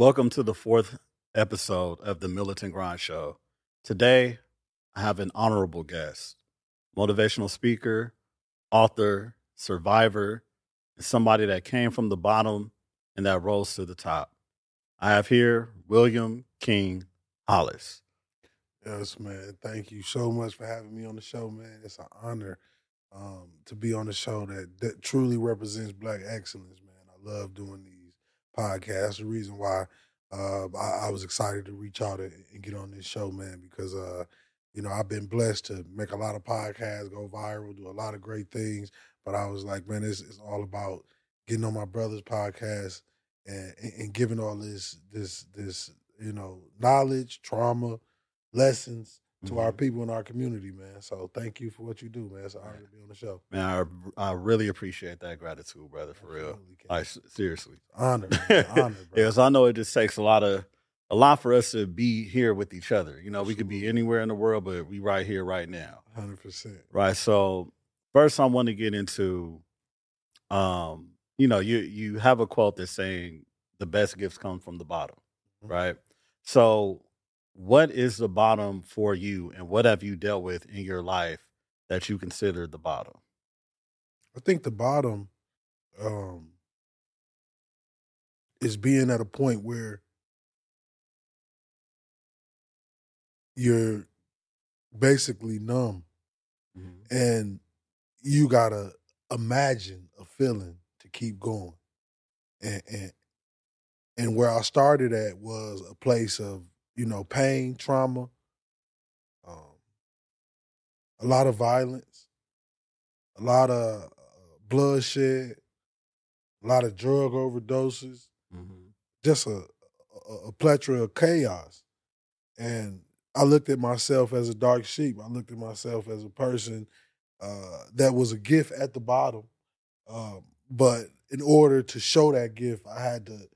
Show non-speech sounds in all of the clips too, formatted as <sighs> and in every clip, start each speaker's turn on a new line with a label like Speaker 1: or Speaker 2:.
Speaker 1: Welcome to the fourth episode of the Militant Grind Show. Today, I have an honorable guest, motivational speaker, author, survivor, and somebody that came from the bottom and that rose to the top. I have here William King Hollis.
Speaker 2: Yes, man. Thank you so much for having me on the show, man. It's an honor um, to be on the show that, that truly represents Black excellence, man. I love doing these podcasts. That's the reason why uh, I, I, was excited to reach out and, and, get on this show, man, because uh, you know I've been blessed to make a lot of podcasts go viral, do a lot of great things. But I was like, man, it's, it's all about getting on my brother's podcast and, and giving all this this this you know knowledge, trauma, lessons to mm-hmm. our people in our community, man. So thank you for what you do, man. It's an honor to be on the show.
Speaker 1: Man, I, I really appreciate that gratitude, brother, for Absolutely, real. Like seriously.
Speaker 2: Honor, man. <laughs> honor, bro.
Speaker 1: yes, I know it just takes a lot of a lot for us to be here with each other. You know, we could be anywhere in the world, but we right here right now.
Speaker 2: Hundred percent.
Speaker 1: Right. So first I want to get into um, you know, you you have a quote that's saying the best gifts come from the bottom. Mm-hmm. Right. So what is the bottom for you and what have you dealt with in your life that you consider the bottom?
Speaker 2: I think the bottom um, is being at a point where you're basically numb mm-hmm. and you gotta imagine a feeling to keep going. And, and and where I started at was a place of you know, pain, trauma, um, a lot of violence, a lot of uh, bloodshed, a lot of drug overdoses, mm-hmm. just a, a, a plethora of chaos. And I looked at myself as a dark sheep. I looked at myself as a person uh, that was a gift at the bottom. Um, but in order to show that gift, I had to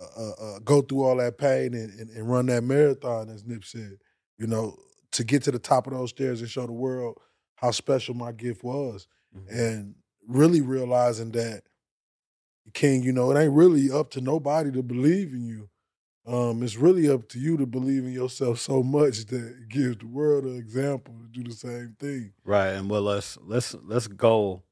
Speaker 2: uh, uh, go through all that pain and, and, and, run that marathon, as Nip said, you know, to get to the top of those stairs and show the world how special my gift was. Mm-hmm. And really realizing that, King, you know, it ain't really up to nobody to believe in you. Um, it's really up to you to believe in yourself so much that it gives the world an example to do the same thing.
Speaker 1: Right. And well let's let's let's go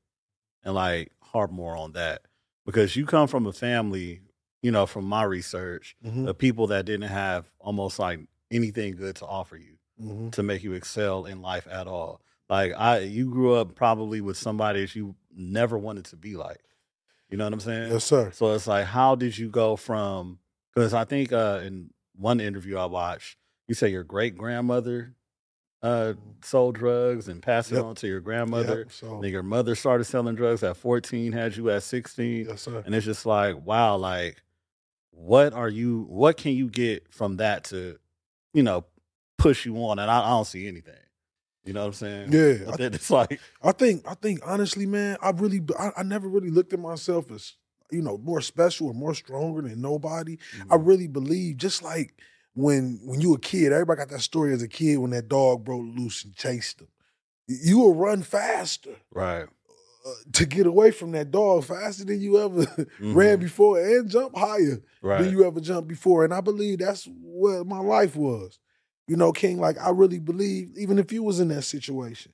Speaker 1: and like harp more on that. Because you come from a family you know, from my research, mm-hmm. the people that didn't have almost like anything good to offer you mm-hmm. to make you excel in life at all. Like I, you grew up probably with somebody that you never wanted to be like. You know what I'm saying?
Speaker 2: Yes, sir.
Speaker 1: So it's like, how did you go from? Because I think uh, in one interview I watched, you say your great grandmother uh, mm-hmm. sold drugs and passed it on to your grandmother. Yep, so. Then your mother started selling drugs at 14, had you at 16.
Speaker 2: Yes, sir.
Speaker 1: And it's just like, wow, like what are you what can you get from that to you know push you on? And i, I don't see anything. You know what i'm saying?
Speaker 2: Yeah
Speaker 1: I, it's like
Speaker 2: i think i think honestly man i really I, I, never really looked at myself as you know more special or more stronger than nobody. Mm-hmm. i really believe just like when when you a kid everybody got that story as a kid when that dog broke loose and chased them you will run faster.
Speaker 1: Right
Speaker 2: to get away from that dog faster than you ever <laughs> mm-hmm. ran before and jump higher right. than you ever jumped before. And I believe that's what my life was. You know, King, like I really believe, even if you was in that situation,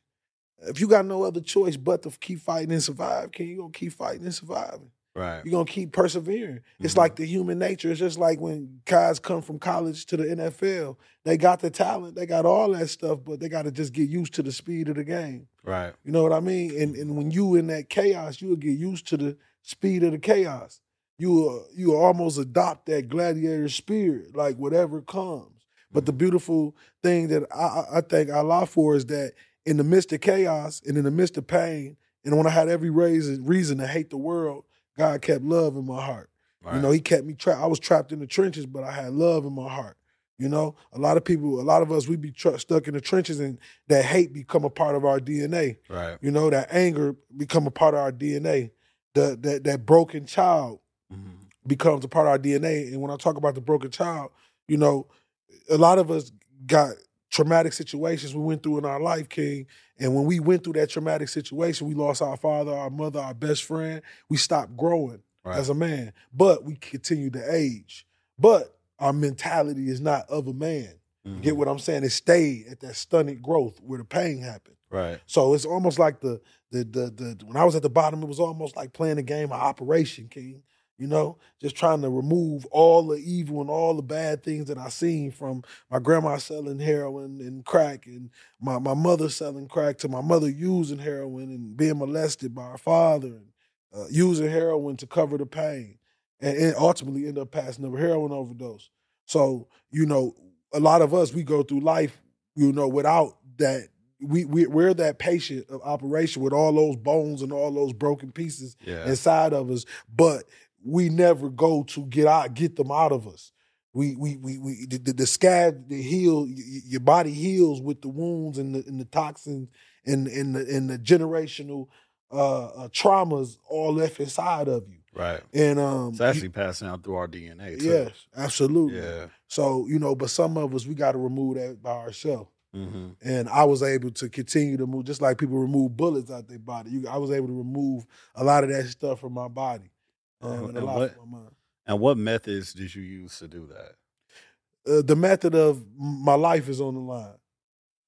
Speaker 2: if you got no other choice but to keep fighting and survive, King, you gonna keep fighting and surviving.
Speaker 1: Right.
Speaker 2: You're gonna keep persevering. Mm-hmm. It's like the human nature. It's just like when guys come from college to the NFL. They got the talent, they got all that stuff, but they gotta just get used to the speed of the game.
Speaker 1: Right.
Speaker 2: You know what I mean? And and when you in that chaos, you will get used to the speed of the chaos. You uh, you almost adopt that gladiator spirit, like whatever comes. But the beautiful thing that I, I thank Allah for is that in the midst of chaos and in the midst of pain, and when I had every reason reason to hate the world, God kept love in my heart. Right. You know, He kept me trapped. I was trapped in the trenches, but I had love in my heart. You know, a lot of people, a lot of us, we be tr- stuck in the trenches, and that hate become a part of our DNA.
Speaker 1: Right.
Speaker 2: You know, that anger become a part of our DNA. The that that broken child mm-hmm. becomes a part of our DNA. And when I talk about the broken child, you know, a lot of us got traumatic situations we went through in our life, King. And when we went through that traumatic situation, we lost our father, our mother, our best friend. We stopped growing right. as a man, but we continued to age. But our mentality is not of a man.
Speaker 1: Mhm.
Speaker 2: Get what I'm saying? It stayed at that stunted growth where the pain happened.
Speaker 1: Right.
Speaker 2: So it's almost like the the the the when I was at the bottom, it was almost like playing a game of Operation King. You know, just trying to remove all the evil and all the bad things that I seen from my grandma selling heroin and crack, and my my mother selling crack to my mother using heroin and being molested by her father and uh, using heroin to cover the pain, and, and ultimately end up passing a heroin overdose. So you know, a lot of us we go through life, you know, without that we, we we're that patient of operation with all those bones and all those broken pieces
Speaker 1: Yeah.
Speaker 2: inside of us, but we never go to get out get them out of us. We we we, we the, the, the scab the heal your body heals with the wounds and the and the toxins and and the and the generational uh, uh traumas all left inside of you.
Speaker 1: Right.
Speaker 2: And um
Speaker 1: It's actually passing out through our DNA too.
Speaker 2: yes, absolutely.
Speaker 1: Yeah.
Speaker 2: So, you know, but some of us we got to remove that by ourselves.
Speaker 1: hmm
Speaker 2: And I was able to continue to move, just like people remove bullets out their body. You, I was able to remove a lot of that stuff from my body,
Speaker 1: And-
Speaker 2: and
Speaker 1: and what-
Speaker 2: from my mind.
Speaker 1: And what methods did you use to do that?
Speaker 2: Uh, the method of my life is on the line.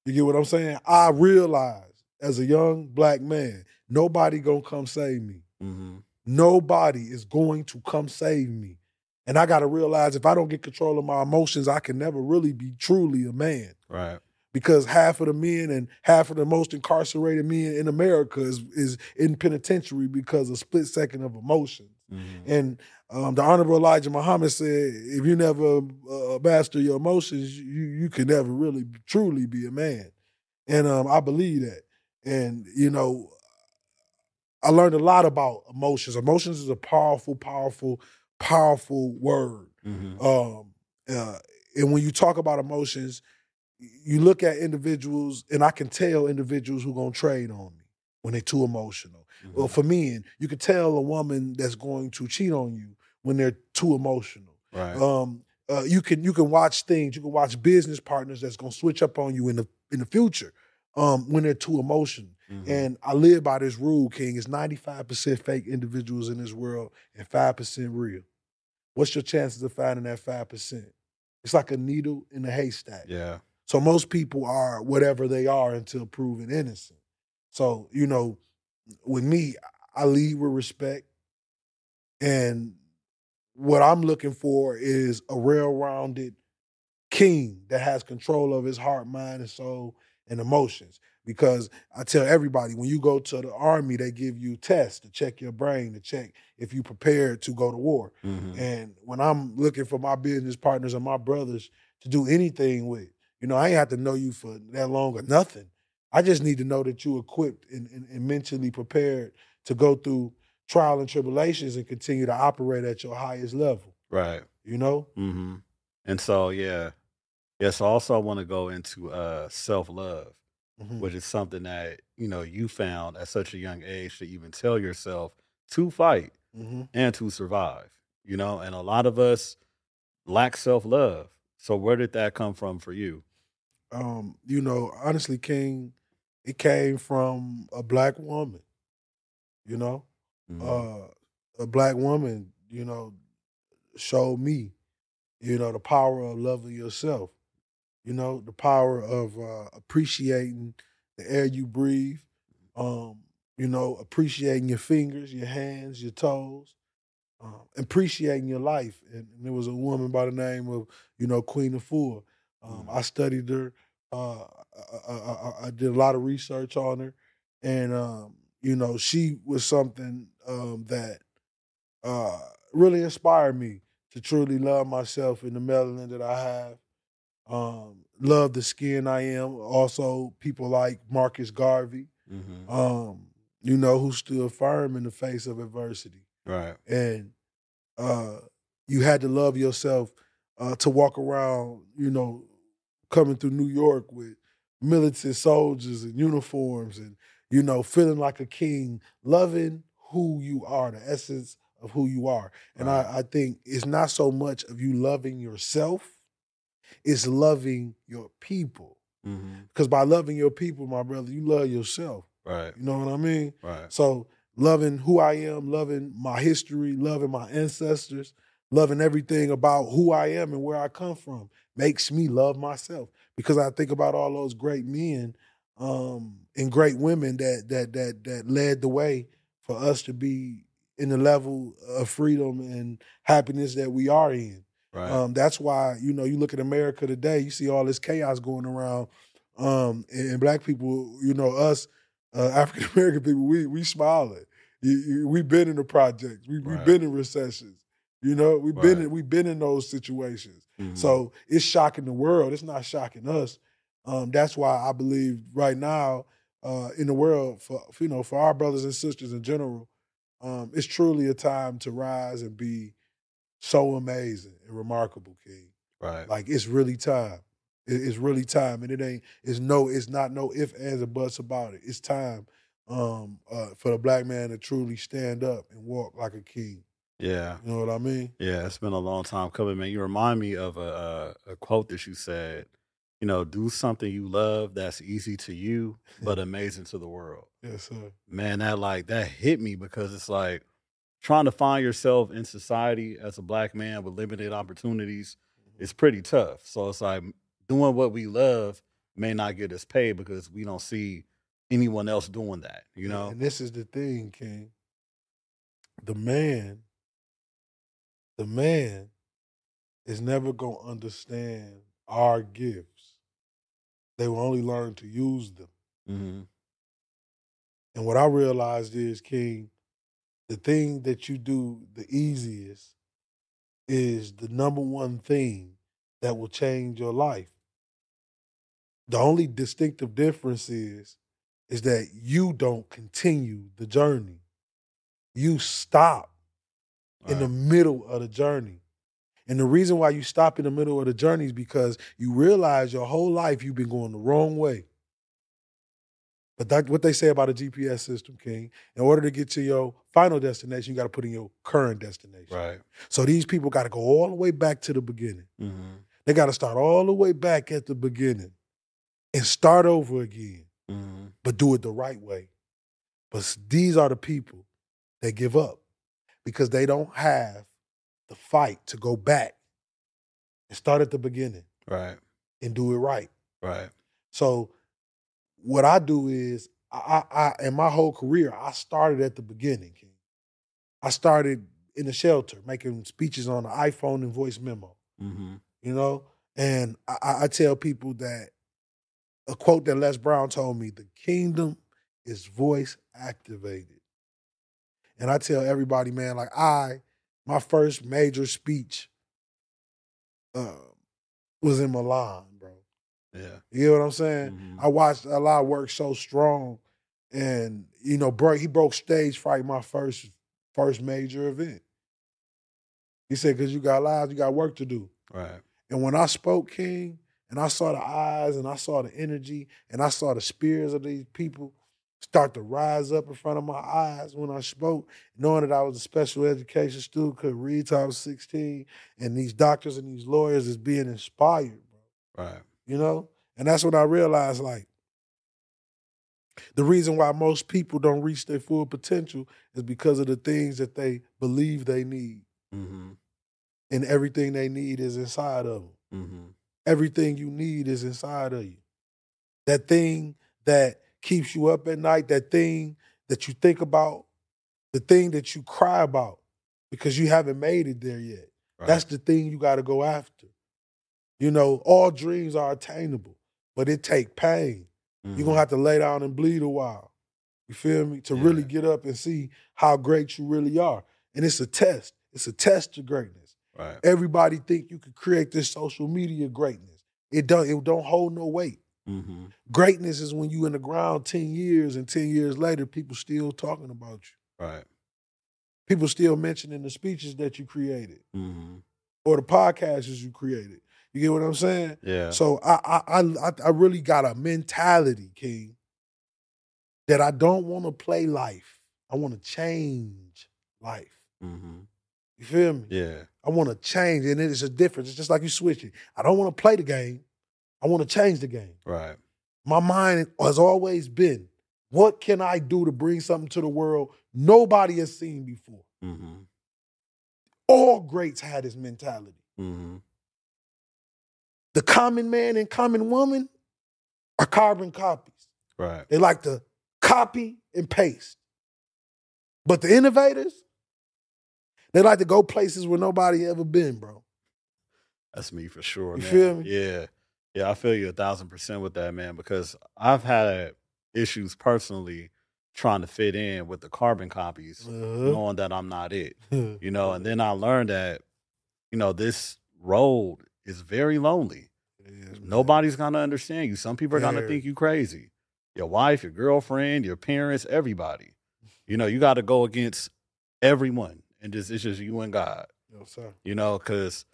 Speaker 2: You get what I'm saying? I realized as a young black man, nobody gonna come save me.
Speaker 1: hmm
Speaker 2: Nobody is going to come save me. And I gotta realize if I don't get control of my emotions, I can never really be truly a man.
Speaker 1: Right.
Speaker 2: because half of the men and half of the most incarcerated men in America is, is in penitentiary because of split second of emotion.
Speaker 1: Hmm
Speaker 2: And um, the Honorable Elijah Muhammad said, if you never uh, master your emotions, you you can never really truly be a man. And um, I believe that. And you know, I learned a lot about emotions. Emotions is a powerful, powerful, powerful word.
Speaker 1: hmm
Speaker 2: Um, uh, and when you talk about emotions, you look at individuals, and I can tell individuals who gonna trade on me when they're too emotional.
Speaker 1: Mm-hmm.
Speaker 2: Well, for men, you can tell a woman that's going to cheat on you when they're too emotional.
Speaker 1: Right.
Speaker 2: Um, uh, you can you can watch things. You can watch business partners that's gonna switch up on you in the in the future um, when they're too emotional.
Speaker 1: Mhm.
Speaker 2: And I live by this rule, King. It's ninety five percent fake individuals in this world and five percent real. What's your chances of finding that five percent? It's like a needle in a haystack.
Speaker 1: yeah.
Speaker 2: So most people are whatever they are until proven innocent. So, you know, with me, I lead with respect. And what I'm looking for is a well-rounded king that has control of his heart, mind, and soul and emotions. Because I tell everybody, when you go to the army, they give you tests to check your brain, to check if you prepared to go to war.
Speaker 1: hmm
Speaker 2: And when I'm looking for my business partners and my brothers to do anything with, you know, I ain't have to know you for that long or nothing. I just need to know that you equipped and, and, and mentally prepared to go through trial and tribulations and continue to operate at your highest level.
Speaker 1: Right.
Speaker 2: You know?
Speaker 1: Mm-hmm. And so, yeah. Yes, Also I also want to go into uh, self love,
Speaker 2: Mhm.
Speaker 1: which is something that, you know, you found at such a young age to even tell yourself to fight
Speaker 2: Mhm.
Speaker 1: and to survive, you know, and a lot of us lack self love. So, where did that come from for you?
Speaker 2: Um, you know, honestly, King, it came from a black woman. You know,
Speaker 1: Mhm.
Speaker 2: uh, a black woman, you know, showed me, you know, the power of loving yourself. You know, the power of uh, appreciating the air you breathe. Um, you know, appreciating your fingers, your hands, your toes, um, appreciating your life. And, and there was a woman by the name of, you know, Queen Afua. Um, I studied her. Uh, I, I, I, I did a lot of research on her, and um, you know, she was something um, that uh, really inspired me to truly love myself and the melanin that I have. Um, love the skin I am. Also, people like Marcus Garvey,
Speaker 1: Mhm.
Speaker 2: um, you know, who stood firm in the face of adversity
Speaker 1: Right.
Speaker 2: and uh, you had to love yourself uh, to walk around, you know, coming through New York with militant soldiers and uniforms and, you know, feeling like a king, loving who you are, the essence of who you are. And
Speaker 1: Right.
Speaker 2: I, I think it's not so much of you loving yourself, it's loving your people.
Speaker 1: Mm-hmm.
Speaker 2: Because by loving your people, my brother, you love yourself.
Speaker 1: Right.
Speaker 2: You know what I mean?
Speaker 1: Right.
Speaker 2: So loving who I am, loving my history, loving my ancestors, loving everything about who I am and where I come from makes me love myself because I think about all those great men um, and great women that that that that led the way for us to be in the level of freedom and happiness that we are in.
Speaker 1: Right.
Speaker 2: Um, that's why you know you look at America today, you see all this chaos going around, um, and, and black people, you know us uh, <laughs> African American people, we we smiling. We've been in the projects, we, have
Speaker 1: Right.
Speaker 2: been in recessions. You know, we've been in, we've been in those situations.
Speaker 1: Mhm.
Speaker 2: So it's shocking the world. It's not shocking us. Um, that's why I believe right now uh, in the world for you know for our brothers and sisters in general, um, it's truly a time to rise and be so amazing and remarkable, King.
Speaker 1: right.
Speaker 2: Like it's really time. It- It's really time, and it ain't. It's no. It's not no if ands or buts about it. It's time um, uh, for the black man to truly stand up and walk like a king.
Speaker 1: Yeah.
Speaker 2: You know what I mean?
Speaker 1: Yeah, it's been a long time coming, man. You remind me of a, a, a quote that you said. You know, do something you love that's easy to you but <laughs> amazing to the world.
Speaker 2: Yes, sir.
Speaker 1: Man, that like that hit me because it's like trying to find yourself in society as a black man with limited opportunities mm-hmm. is pretty tough. So it's like doing what we love may not get us paid because we don't see anyone else doing that. You know?
Speaker 2: And this is the thing, King. The man, the man is never gonna understand our gifts. They will only learn to use them.
Speaker 1: hmm
Speaker 2: And what I realized is, King, the thing that you do the easiest is the number one thing that will change your life. The only distinctive difference is, is that you don't continue the journey. You stop in the middle of the journey. And the reason why you stop in the middle of the journey is because you realize your whole life you've been going the wrong way. But that, what they say about a GPS system, King, in order to get to your final destination, you got to put in your current destination.
Speaker 1: right.
Speaker 2: So these people got to go all the way back to the beginning.
Speaker 1: hmm
Speaker 2: They got to start all the way back at the beginning and start over again,
Speaker 1: hmm
Speaker 2: but do it the right way. But these are the people that give up because they don't have the fight to go back and start at the beginning
Speaker 1: Right.
Speaker 2: and do it right.
Speaker 1: Right.
Speaker 2: So what I do is I, I, I in my whole career, I started at the beginning. King. I started in the shelter making speeches on the iPhone and voice memo.
Speaker 1: hmm
Speaker 2: You know, and I- I, I tell people that a quote that Les Brown told me: "The kingdom is voice activated." And I tell everybody, man, like I, my first major speech uh, was in Milan, bro.
Speaker 1: Yeah.
Speaker 2: You know what I'm saying?
Speaker 1: Mhm.
Speaker 2: I watched a lot of work so strong, and you know, bro, he broke stage fright my first first major event. He said, "Cause you got lives, you got work to do."
Speaker 1: Right.
Speaker 2: And when I spoke, King, and I saw the eyes, and I saw the energy, and I saw the spirits of these people start to rise up in front of my eyes when I spoke, knowing that I was a special education student, could read till I was 16, and these doctors and these lawyers is being inspired, bro
Speaker 1: Right.
Speaker 2: you know? And that's when I realized like the reason why most people don't reach their full potential is because of the things that they believe they need.
Speaker 1: hmm
Speaker 2: And everything they need is inside of them.
Speaker 1: hmm
Speaker 2: Everything you need is inside of you. That thing that keeps you up at night, that thing that you think about, the thing that you cry about because you haven't made it there yet.
Speaker 1: Right.
Speaker 2: That's the thing you got to go after. You know, all dreams are attainable, but it take pain. You're
Speaker 1: Mhm.
Speaker 2: gonna have to lay down and bleed a while. You feel me? To really get up and see how great you really are. And it's a test. It's a test to greatness.
Speaker 1: Right.
Speaker 2: Everybody think you could create this social media greatness. It don't. It don't hold no weight.
Speaker 1: Hmm
Speaker 2: Greatness is when you in the ground ten years, and ten years later, people still talking about you.
Speaker 1: Right.
Speaker 2: People still mentioning the speeches that you created
Speaker 1: hmm
Speaker 2: or the podcasts you created. You get what I'm saying?
Speaker 1: Yeah.
Speaker 2: So I, I I I- really got a mentality, King, that I don't want to play life. I want to change life.
Speaker 1: hmm
Speaker 2: You feel me?
Speaker 1: Yeah.
Speaker 2: I want to change, and it is a difference. It's just like you switching. I don't want to play the game. I want to change the game.
Speaker 1: Right.
Speaker 2: My mind has always been, what can I do to bring something to the world nobody has seen before?
Speaker 1: hmm
Speaker 2: All greats had this mentality.
Speaker 1: Mm-hmm.
Speaker 2: The common man and common woman are carbon copies.
Speaker 1: Right.
Speaker 2: They like to copy and paste. But the innovators, they like to go places where nobody ever been, bro.
Speaker 1: That's me for sure.
Speaker 2: You
Speaker 1: man.
Speaker 2: feel me?
Speaker 1: Yeah. Yeah, I feel you a thousand percent with that, man, because I've had issues personally trying to fit in with the carbon copies,
Speaker 2: Uh-huh.
Speaker 1: knowing that I'm not it. <laughs> You know, and then I learned that, you know, this road is very lonely.
Speaker 2: Man.
Speaker 1: Nobody's gonna understand you. Some people are gonna think you crazy. Your wife, your girlfriend, your parents, everybody. You know, you got to go against everyone, and just it's just you and God.
Speaker 2: Yes, sir.
Speaker 1: You know, because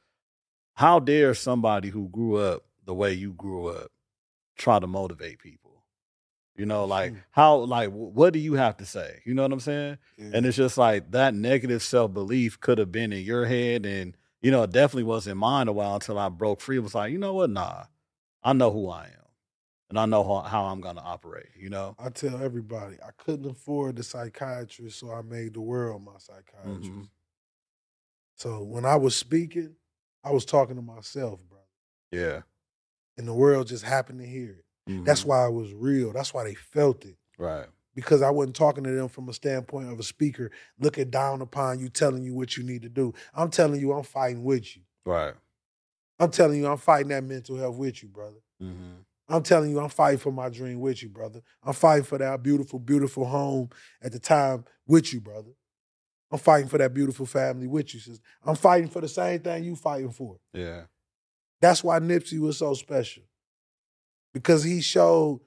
Speaker 1: how dare somebody who grew up the way you grew up try to motivate people? You know, like how, like, what do you have to say? You know what I'm saying?
Speaker 2: Yeah.
Speaker 1: And it's just like that negative self belief could have been in your head, and you know, it definitely was in mine a while until I broke free. It was like, you know what? Nah, I know who I am, and I know how, how I'm gonna operate. You know?
Speaker 2: I tell everybody I couldn't afford the psychiatrist, so I made the world my psychiatrist.
Speaker 1: Mhm.
Speaker 2: So when I was speaking, I was talking to myself, bro.
Speaker 1: Yeah.
Speaker 2: And the world just happened to hear it. That's
Speaker 1: Mhm.
Speaker 2: why it was real. That's why they felt it.
Speaker 1: right.
Speaker 2: Because I wasn't talking to them from a standpoint of a speaker looking down upon you, telling you what you need to do. I'm telling you, I'm fighting with you.
Speaker 1: Right.
Speaker 2: I'm telling you, I'm fighting that mental health with you, brother.
Speaker 1: hmm
Speaker 2: I'm telling you, I'm fighting for my dream with you, brother. I'm fighting for that beautiful, beautiful home at the time with you, brother. I'm fighting for that beautiful family with you, sister. I'm fighting for the same thing you fighting for.
Speaker 1: Yeah.
Speaker 2: That's why Nipsey was so special. Because he showed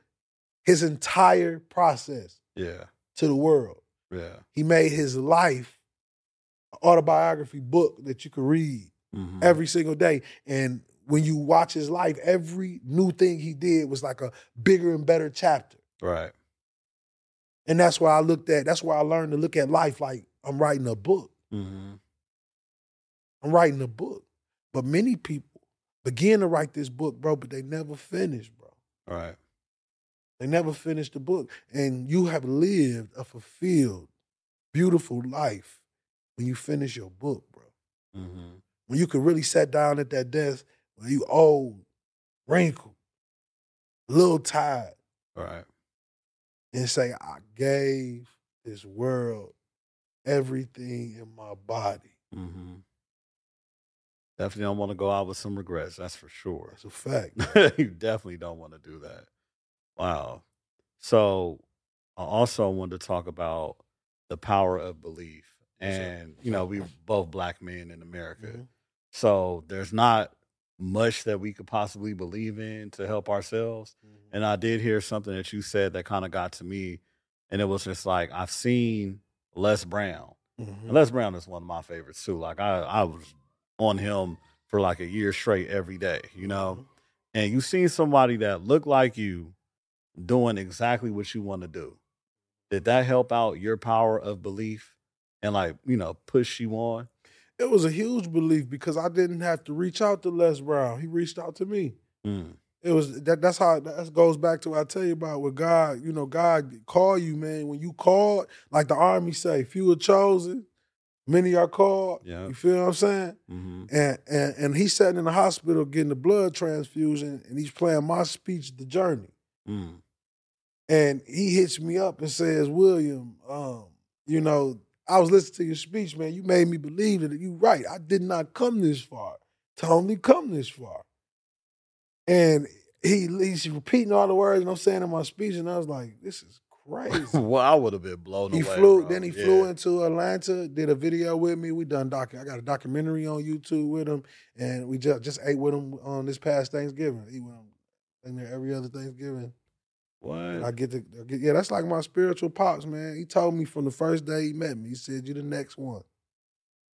Speaker 2: his entire process
Speaker 1: Yeah.
Speaker 2: to the world.
Speaker 1: Yeah.
Speaker 2: He made his life an autobiography book that you could read
Speaker 1: Mhm.
Speaker 2: every single day. And when you watch his life, every new thing he did was like a bigger and better chapter.
Speaker 1: Right.
Speaker 2: And that's why I looked at, that's why I learned to look at life like I'm writing a book.
Speaker 1: hmm
Speaker 2: I'm writing a book. But many people begin to write this book, bro, but they never finished, bro.
Speaker 1: Right.
Speaker 2: They never finished the book. And you have lived a fulfilled, beautiful life when you finish your book, bro.
Speaker 1: hmm
Speaker 2: When you can really sit down at that desk when you old, wrinkled, a little tired,
Speaker 1: Right.
Speaker 2: and say, I gave this world everything in my body.
Speaker 1: hmm Definitely don't want to go out with some regrets. That's for sure.
Speaker 2: It's a fact. <laughs>
Speaker 1: you definitely don't want to do that. Wow. So I also wanted to talk about the power of belief. And, you know, we both black men in America.
Speaker 2: Mhm.
Speaker 1: So there's not much that we could possibly believe in to help ourselves. And I did hear something that you said that kind of got to me. And it was just like, I've seen Les Brown.
Speaker 2: Mhm.
Speaker 1: And Les Brown is one of my favorites too. Like I, I was on him for like a year straight every day, you know. And you seen somebody that looked like you doing exactly what you want to do. Did that help out your power of belief and like you know push you on?
Speaker 2: It was a huge belief because I didn't have to reach out to Les Brown. He reached out to me.
Speaker 1: Mm,
Speaker 2: It was that. That's how that goes back to what I tell you about with God. You know, God call you, man. When you called, like the army say, few are chosen, many are called.
Speaker 1: Yeah.
Speaker 2: You feel what I'm saying?
Speaker 1: hmm
Speaker 2: And and and he's sitting in the hospital getting a blood transfusion, and he's playing my speech, "The Journey."
Speaker 1: mm,
Speaker 2: And he hits me up and says, "William, um, you know, I was listening to your speech, man. You made me believe that you're right. I did not come this far to only come this far." And he he's repeating all the words and I'm saying in my speech, and I was like, "This is crazy." <laughs>
Speaker 1: well, I would have been blown
Speaker 2: he
Speaker 1: away.
Speaker 2: flew.
Speaker 1: bro.
Speaker 2: Then he
Speaker 1: Yeah.
Speaker 2: flew into Atlanta, did a video with me. We done doc. I got a documentary on YouTube with him, and we just just ate with him on this past Thanksgiving. With him in there every other Thanksgiving.
Speaker 1: What?
Speaker 2: And I get to I get, yeah, that's like my spiritual pops, man. He told me from the first day he met me. He said, "You the next one,"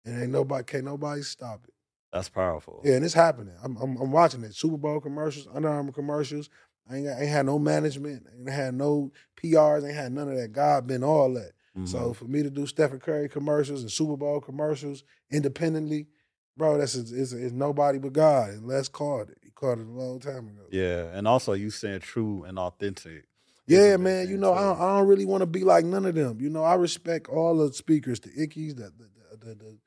Speaker 2: and ain't nobody can't nobody stop it.
Speaker 1: That's powerful.
Speaker 2: Yeah, and it's happening. I'm, I'm, I'm watching it. Super Bowl commercials, Under Armour commercials. I ain't, got- ain't had no management. I Ain't had no PRs. Ain't had none of that. God been all that.
Speaker 1: Mhm.
Speaker 2: So for me to do Stephen Curry commercials and Super Bowl commercials independently, bro, that's is is nobody but God. And Les called it. He called it a long time ago.
Speaker 1: yeah, and also you saying true and authentic.
Speaker 2: Yeah, man. You know, I don't, I don't really want to be like none of them. You know, I respect all the speakers, the Inkys, the the the, the,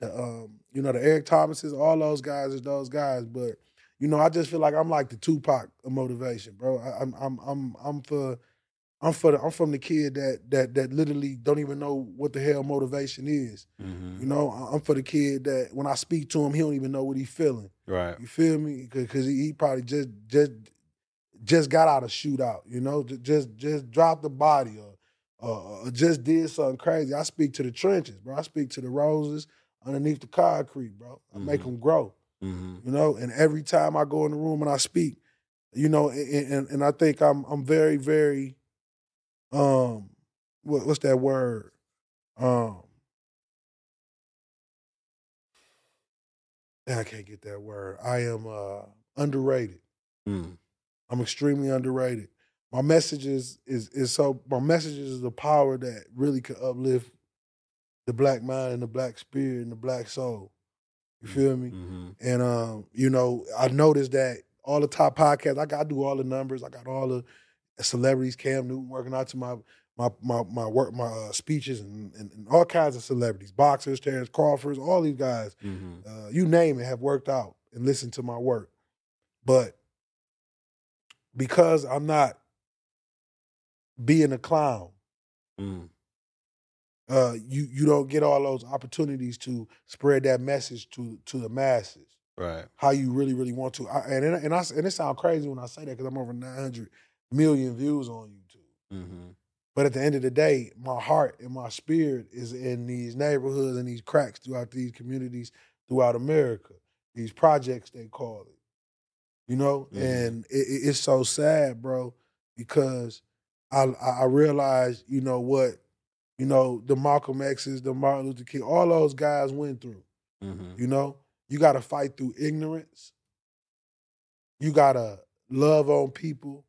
Speaker 2: the um, you know, the Eric Thomases, all those guys is those guys. But you know, I just feel like I'm like the Tupac of motivation, bro. I, I'm I'm I'm I'm for I'm for the, I'm from the kid that that that literally don't even know what the hell motivation is. Mm-hmm. You know, I'm for the kid that when I speak to him, he don't even know what he's feeling.
Speaker 1: Right.
Speaker 2: You feel me? Because he, he probably just just just got out of shootout. You know, just just dropped the body or, or, or just did something crazy. I speak to the trenches, bro. I speak to the roses underneath the concrete, bro. I mm-hmm. make them grow. Mm-hmm. You know, and every time I go in the room and I speak, you know, and, and, and I think I'm I'm very very um what, what's that word? Um I can't get that word. I am uh underrated. Mm. I'm extremely underrated. My message is, is is so my message is the power that really could uplift the black mind and the black spirit and the black soul. You mm, feel me? Mm-hmm. And um, you know, I noticed that all the top podcasts, I got to do all the numbers. I got all the celebrities, Cam Newton working out to my my my my work, my uh, speeches, and, and, and, all kinds of celebrities, boxers, Terrence Crawford, all these guys, mm-hmm. uh, you name it, have worked out and listened to my work. But because I'm not being a clown, mm. uh, you you don't get all those opportunities to spread that message to to the masses.
Speaker 1: Right.
Speaker 2: How you really really want to, I, and and I and it sounds crazy when I say that because I'm over 900 million views on YouTube. Mm-hmm. But at the end of the day, my heart and my spirit is in these neighborhoods and these cracks throughout these communities throughout America. These projects they call it, you know. Mm-hmm. And it, it's so sad, bro, because I I realize, you know what, you know the Malcolm X's, the Martin Luther King, all those guys went through. Mm-hmm. You know, you got to fight through ignorance. You got to love on people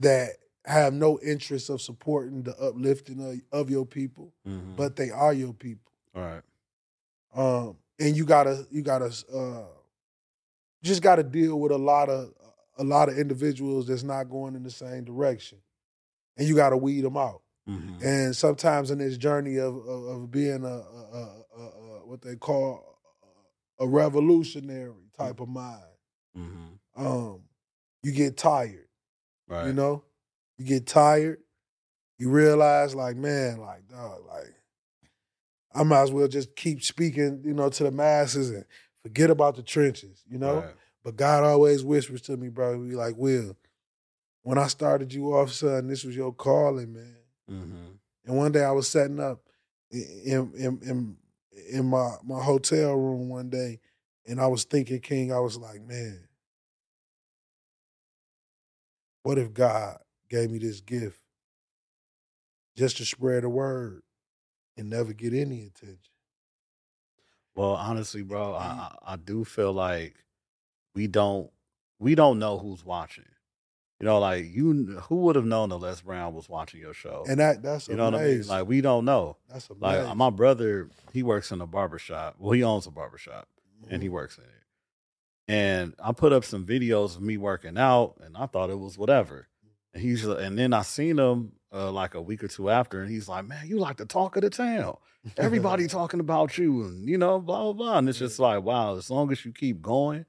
Speaker 2: that have no interest of supporting the uplifting of, of your people, mm-hmm. but they are your people.
Speaker 1: All right.
Speaker 2: Um, and you gotta you gotta uh, just gotta deal with a lot of a lot of individuals that's not going in the same direction, and you gotta weed them out. Mm-hmm. And sometimes in this journey of of, of being a, a, a, a, what they call a revolutionary type mm-hmm. of mind, mm-hmm. um, you get tired Right. You know, you get tired. You realize, like, man, like, dog, like, I might as well just keep speaking, you know, to the masses and forget about the trenches, you know. Right. But God always whispers to me, bro. Be like, Will, when I started you off, son, this was your calling, man. Mm-hmm. And one day I was setting up in in in, in my my hotel room one day, and I was thinking, King, I was like, man, what if God gave me this gift just to spread a word and never get any attention?
Speaker 1: Well, honestly, bro, I, I do feel like we don't we don't know who's watching. You know, like you, who would have known that Les Brown was watching your show?
Speaker 2: And that that's
Speaker 1: you know
Speaker 2: amazing.
Speaker 1: what I mean. Like we don't know.
Speaker 2: That's amazing.
Speaker 1: Like my brother, he works in a barbershop. Well, he owns a barbershop mm-hmm. and he mm-hmm. works in it. And I put up some videos of me working out, and I thought it was whatever. And he's and then I seen him uh, like a week or two after, and he's like, "Man, you like the talk of the town. Everybody <laughs> talking about you, and you know, blah blah blah." And it's just like, wow. As long as you keep going,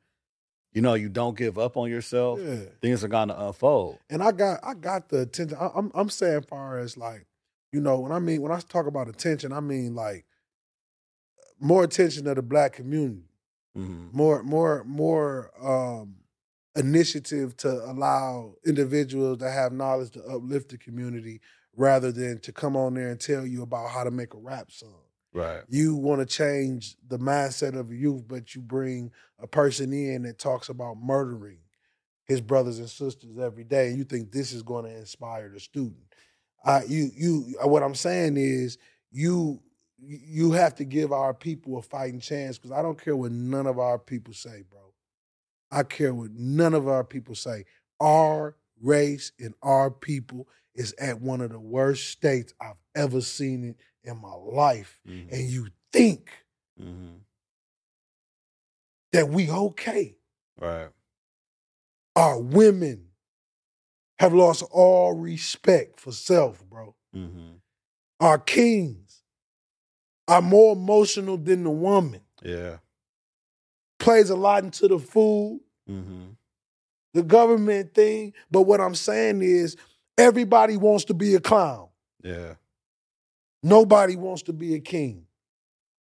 Speaker 1: you know, you don't give up on yourself. Yeah. Things are gonna unfold.
Speaker 2: And I got I got the attention. I, I'm I'm saying, far as like, you know, when I mean when I talk about attention, I mean like more attention to the black community. Mm-hmm. More, more, more um, initiative to allow individuals to have knowledge to uplift the community rather than to come on there and tell you about how to make a rap song.
Speaker 1: Right.
Speaker 2: You want to change the mindset of youth, but you bring a person in that talks about murdering his brothers and sisters every day, and you think this is going to inspire the student. Uh, you, you. What I'm saying is, you you have to give our people a fighting chance because I don't care what none of our people say, bro. I care what none of our people say. Our race and our people is at one of the worst states I've ever seen it in my life. Mm-hmm. And you think mm-hmm. that we okay.
Speaker 1: Right.
Speaker 2: Our women have lost all respect for self, bro. Mm-hmm. Our kings are more emotional than the woman.
Speaker 1: Yeah.
Speaker 2: Plays a lot into the food,
Speaker 1: Mm-hmm.
Speaker 2: the government thing. But what I'm saying is, everybody wants to be a clown.
Speaker 1: Yeah.
Speaker 2: Nobody wants to be a king.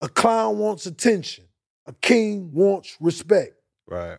Speaker 2: A clown wants attention. A king wants respect.
Speaker 1: Right.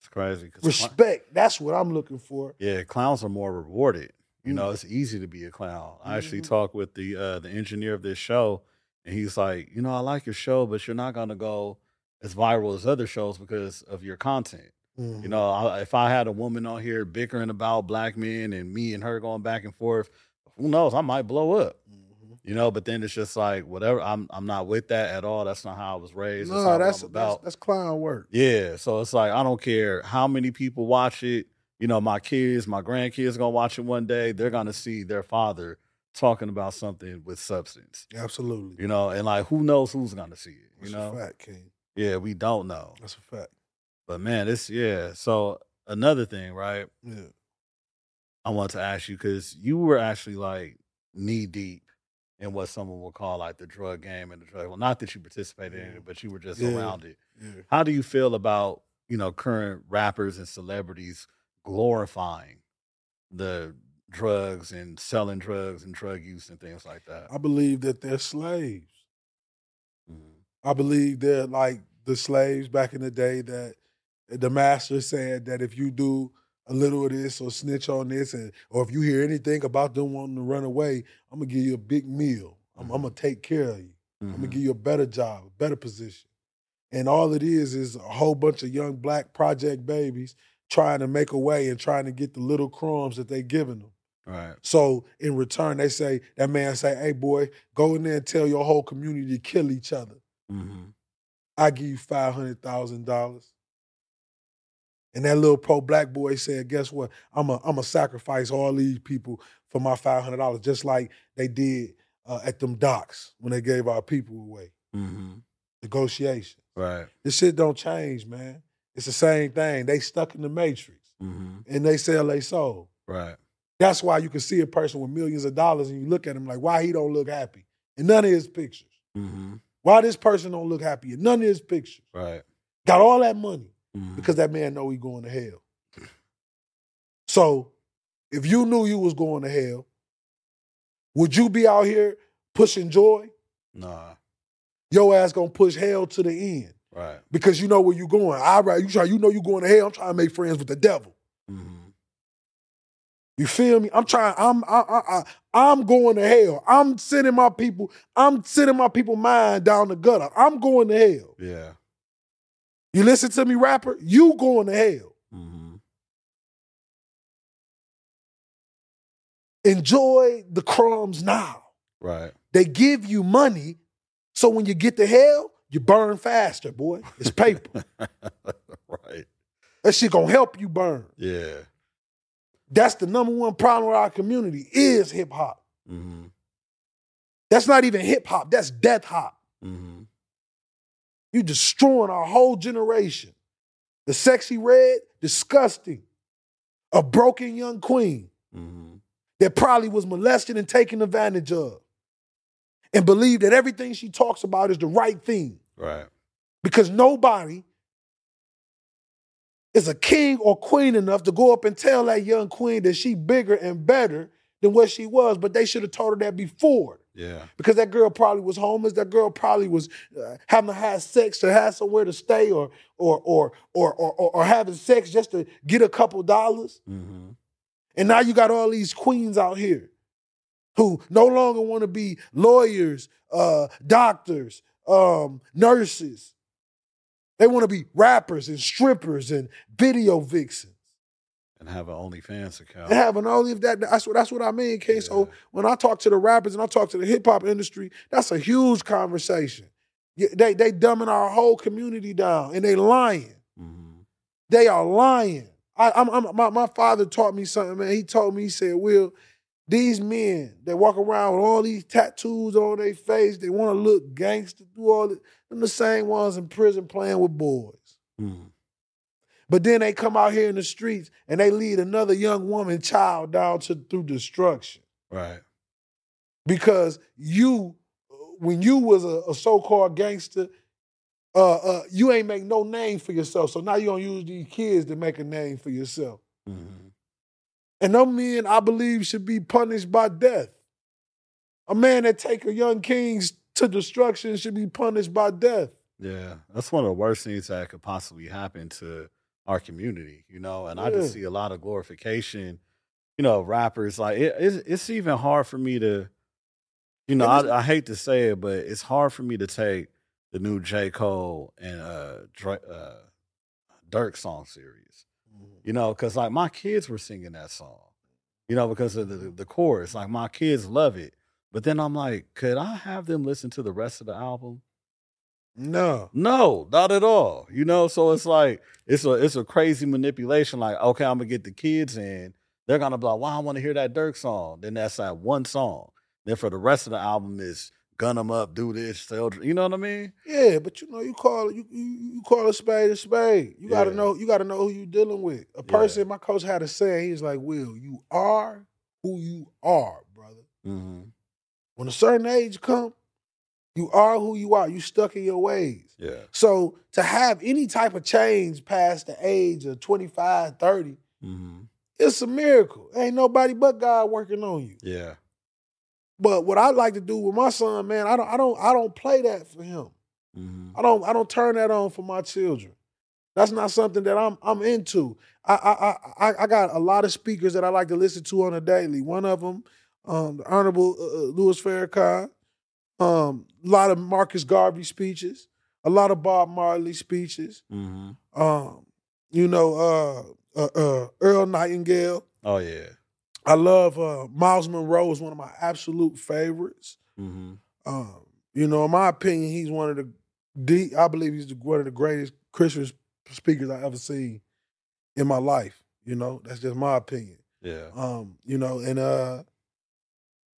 Speaker 1: It's crazy. 'cause cl-
Speaker 2: Respect. That's what I'm looking for.
Speaker 1: yeah, clowns are more rewarded. You know, it's easy to be a clown. I actually
Speaker 2: Mhm.
Speaker 1: talked with the uh, the engineer of this show, and he's like, you know, I like your show, but you're not gonna go as viral as other shows because of your content.
Speaker 2: Mhm.
Speaker 1: You know, I, if I had a woman on here bickering about black men and me and her going back and forth, who knows? I might blow up.
Speaker 2: Mhm.
Speaker 1: You know, but then it's just like whatever. I'm I'm not with that at all. That's not how I was raised.
Speaker 2: No, that's, that's
Speaker 1: about.
Speaker 2: that's clown work.
Speaker 1: Yeah, so it's like I don't care how many people watch it. You know, my kids, my grandkids gonna watch it one day. They're gonna see their father talking about something with substance.
Speaker 2: Absolutely.
Speaker 1: You know, and like who knows who's gonna see it? You
Speaker 2: That's
Speaker 1: know,
Speaker 2: a fact, King.
Speaker 1: yeah, we don't know.
Speaker 2: That's a fact.
Speaker 1: But man, it's yeah. So another thing, right?
Speaker 2: Yeah.
Speaker 1: I want to ask you because you were actually like knee deep in what someone would call like the drug game and the drug. Well, not that you participated in it, but you were just
Speaker 2: Yeah.
Speaker 1: around it.
Speaker 2: Yeah.
Speaker 1: How do you feel about you know current rappers and celebrities glorifying the drugs and selling drugs and drug use and things like that?
Speaker 2: I believe that they're slaves.
Speaker 1: Mhm.
Speaker 2: I believe they're like the slaves back in the day that eh, the master said that if you do a little of this or snitch on this, and or if you hear anything about them wanting to run away, I'm gonna give you a big meal. I'm, I'm gonna mm-hmm. take care of you. I'm gonna give mm-hmm. you a better job, a better position. And all it is is a whole bunch of young black project babies trying to make a way and trying to get the little crumbs that they giving them.
Speaker 1: Right.
Speaker 2: So in return, they say that man say, "Hey boy, go in there and tell your whole community to kill each other.
Speaker 1: hmm
Speaker 2: I give you five hundred thousand dollars." And that little pro black boy said, "Guess what? I'm a I'm a sacrifice all these people for my five hundred dollars, just like they did uh, at them docks when they gave our people away.
Speaker 1: hmm
Speaker 2: Negotiation.
Speaker 1: Right.
Speaker 2: This shit don't change, man. It's the same thing. They stuck in the matrix
Speaker 1: hmm
Speaker 2: and they sell their soul.
Speaker 1: Right.
Speaker 2: That's why you can see a person with millions of dollars and you look at him like, why he don't look happy? In none of his pictures.
Speaker 1: hmm
Speaker 2: Why this person don't look happy? In none of his pictures.
Speaker 1: Right.
Speaker 2: Got all that money
Speaker 1: Mhm.
Speaker 2: because that man know he going to hell. So if you knew you was going to hell, would you be out here pushing joy?
Speaker 1: Nah.
Speaker 2: Your ass gonna push hell to the end
Speaker 1: Right.
Speaker 2: because you know where you going. I right, you try, you know you going to hell. I'm trying to make friends with the devil.
Speaker 1: hmm
Speaker 2: You feel me? I'm trying. I'm I, I, I, I'm going to hell. I'm sending my people. I'm sending my people mind down the gutter. I'm going to hell.
Speaker 1: Yeah.
Speaker 2: You listen to me, rapper. You going to hell.
Speaker 1: hmm
Speaker 2: Enjoy the crumbs now.
Speaker 1: Right.
Speaker 2: They give you money, so when you get to hell, you burn faster, boy. It's paper. <laughs>
Speaker 1: right.
Speaker 2: that shit gonna help you burn.
Speaker 1: Yeah.
Speaker 2: That's the number one problem with our community is hip hop.
Speaker 1: hmm
Speaker 2: That's not even hip hop. That's death hop.
Speaker 1: hmm
Speaker 2: You destroying our whole generation. The Sexyy Red, disgusting. A broken young queen
Speaker 1: hmm
Speaker 2: that probably was molested and taken advantage of. And believe that everything she talks about is the right thing.
Speaker 1: Right.
Speaker 2: Because nobody is a king or queen enough to go up and tell that young queen that she bigger and better than what she was. But they should have told her that before.
Speaker 1: Yeah.
Speaker 2: because that girl probably was homeless. That girl probably was uh, having to have sex to have somewhere to stay, or or or or or, or, or having sex just to get a couple dollars.
Speaker 1: hmm
Speaker 2: And now you got all these queens out here who no longer want to be lawyers, uh, doctors, um, nurses. They want to be rappers and strippers and video vixens.
Speaker 1: And have an OnlyFans account.
Speaker 2: And having all of that, that's what that's what I mean, King. So when I talk to the rappers and I talk to the hip hop industry, that's a huge conversation. They they dumbing our whole community down and they lying.
Speaker 1: hmm
Speaker 2: They are lying. I, I'm, I'm my, my father taught me something, man. He told me, he said, Will, these men that walk around with all these tattoos on their face, they want to look gangster, do all this. Them the same ones in prison playing with boys.
Speaker 1: hmm
Speaker 2: But then they come out here in the streets and they lead another young woman, child down to through destruction.
Speaker 1: Right.
Speaker 2: because you, when you was a, a so-called gangster, uh, uh, you ain't make no name for yourself. So now you gonna use these kids to make a name for yourself. Mm-hmm. And no men, I believe, should be punished by death. A man that take a young kings to destruction should be punished by death.
Speaker 1: Yeah, that's one of the worst things that could possibly happen to our community, you know. And yeah. I just see a lot of glorification, you know, rappers. Like it, it's, it's even hard for me to, you know, I, I, hate to say it, but it's hard for me to take the new J Cole and uh, Dre, uh Durk song series. You know, because like my kids were singing that song, you know, because of the, the chorus. Like my kids love it, but then I'm like, could I have them listen to the rest of the album?
Speaker 2: No.
Speaker 1: No, not at all. You know, so it's like it's a it's a crazy manipulation. Like, okay, I'm gonna get the kids in. They're gonna be like, "Wow, I want to hear that Durk song." Then that's that one song. Then for the rest of the album is gun them up, do this, sell. You know what I mean?
Speaker 2: Yeah, but you know, you call you you, you call a spade a spade. You gotta know you gotta know who you dealing with. A person. Yeah. My coach had a saying. He's like, "Will, you are who you are, brother. Mm-hmm. When a certain age come, you are who you are. You stuck in your ways.
Speaker 1: Yeah.
Speaker 2: So to have any type of change past the age of 25, 30, mm-hmm. it's a miracle. Ain't nobody but God working on you.
Speaker 1: Yeah.
Speaker 2: But what I like to do with my son, man, I don't, I don't, I don't play that for him. Mm-hmm. I don't, I don't turn that on for my children. That's not something that I'm, I'm into. I, I, I, I got a lot of speakers that I like to listen to on a daily. One of them, um, the Honorable uh, uh Louis Farrakhan. Um, a lot of Marcus Garvey speeches, a lot of Bob Marley speeches. Mm-hmm. Um, you know, uh, uh, uh, Earl Nightingale.
Speaker 1: Oh yeah,
Speaker 2: I love uh, Myles Munroe is one of my absolute favorites. Mm-hmm. Um, you know, in my opinion, he's one of the deep. I believe he's the, one of the greatest Christian speakers I ever seen in my life. You know, that's just my opinion.
Speaker 1: Yeah.
Speaker 2: Um, you know, and uh,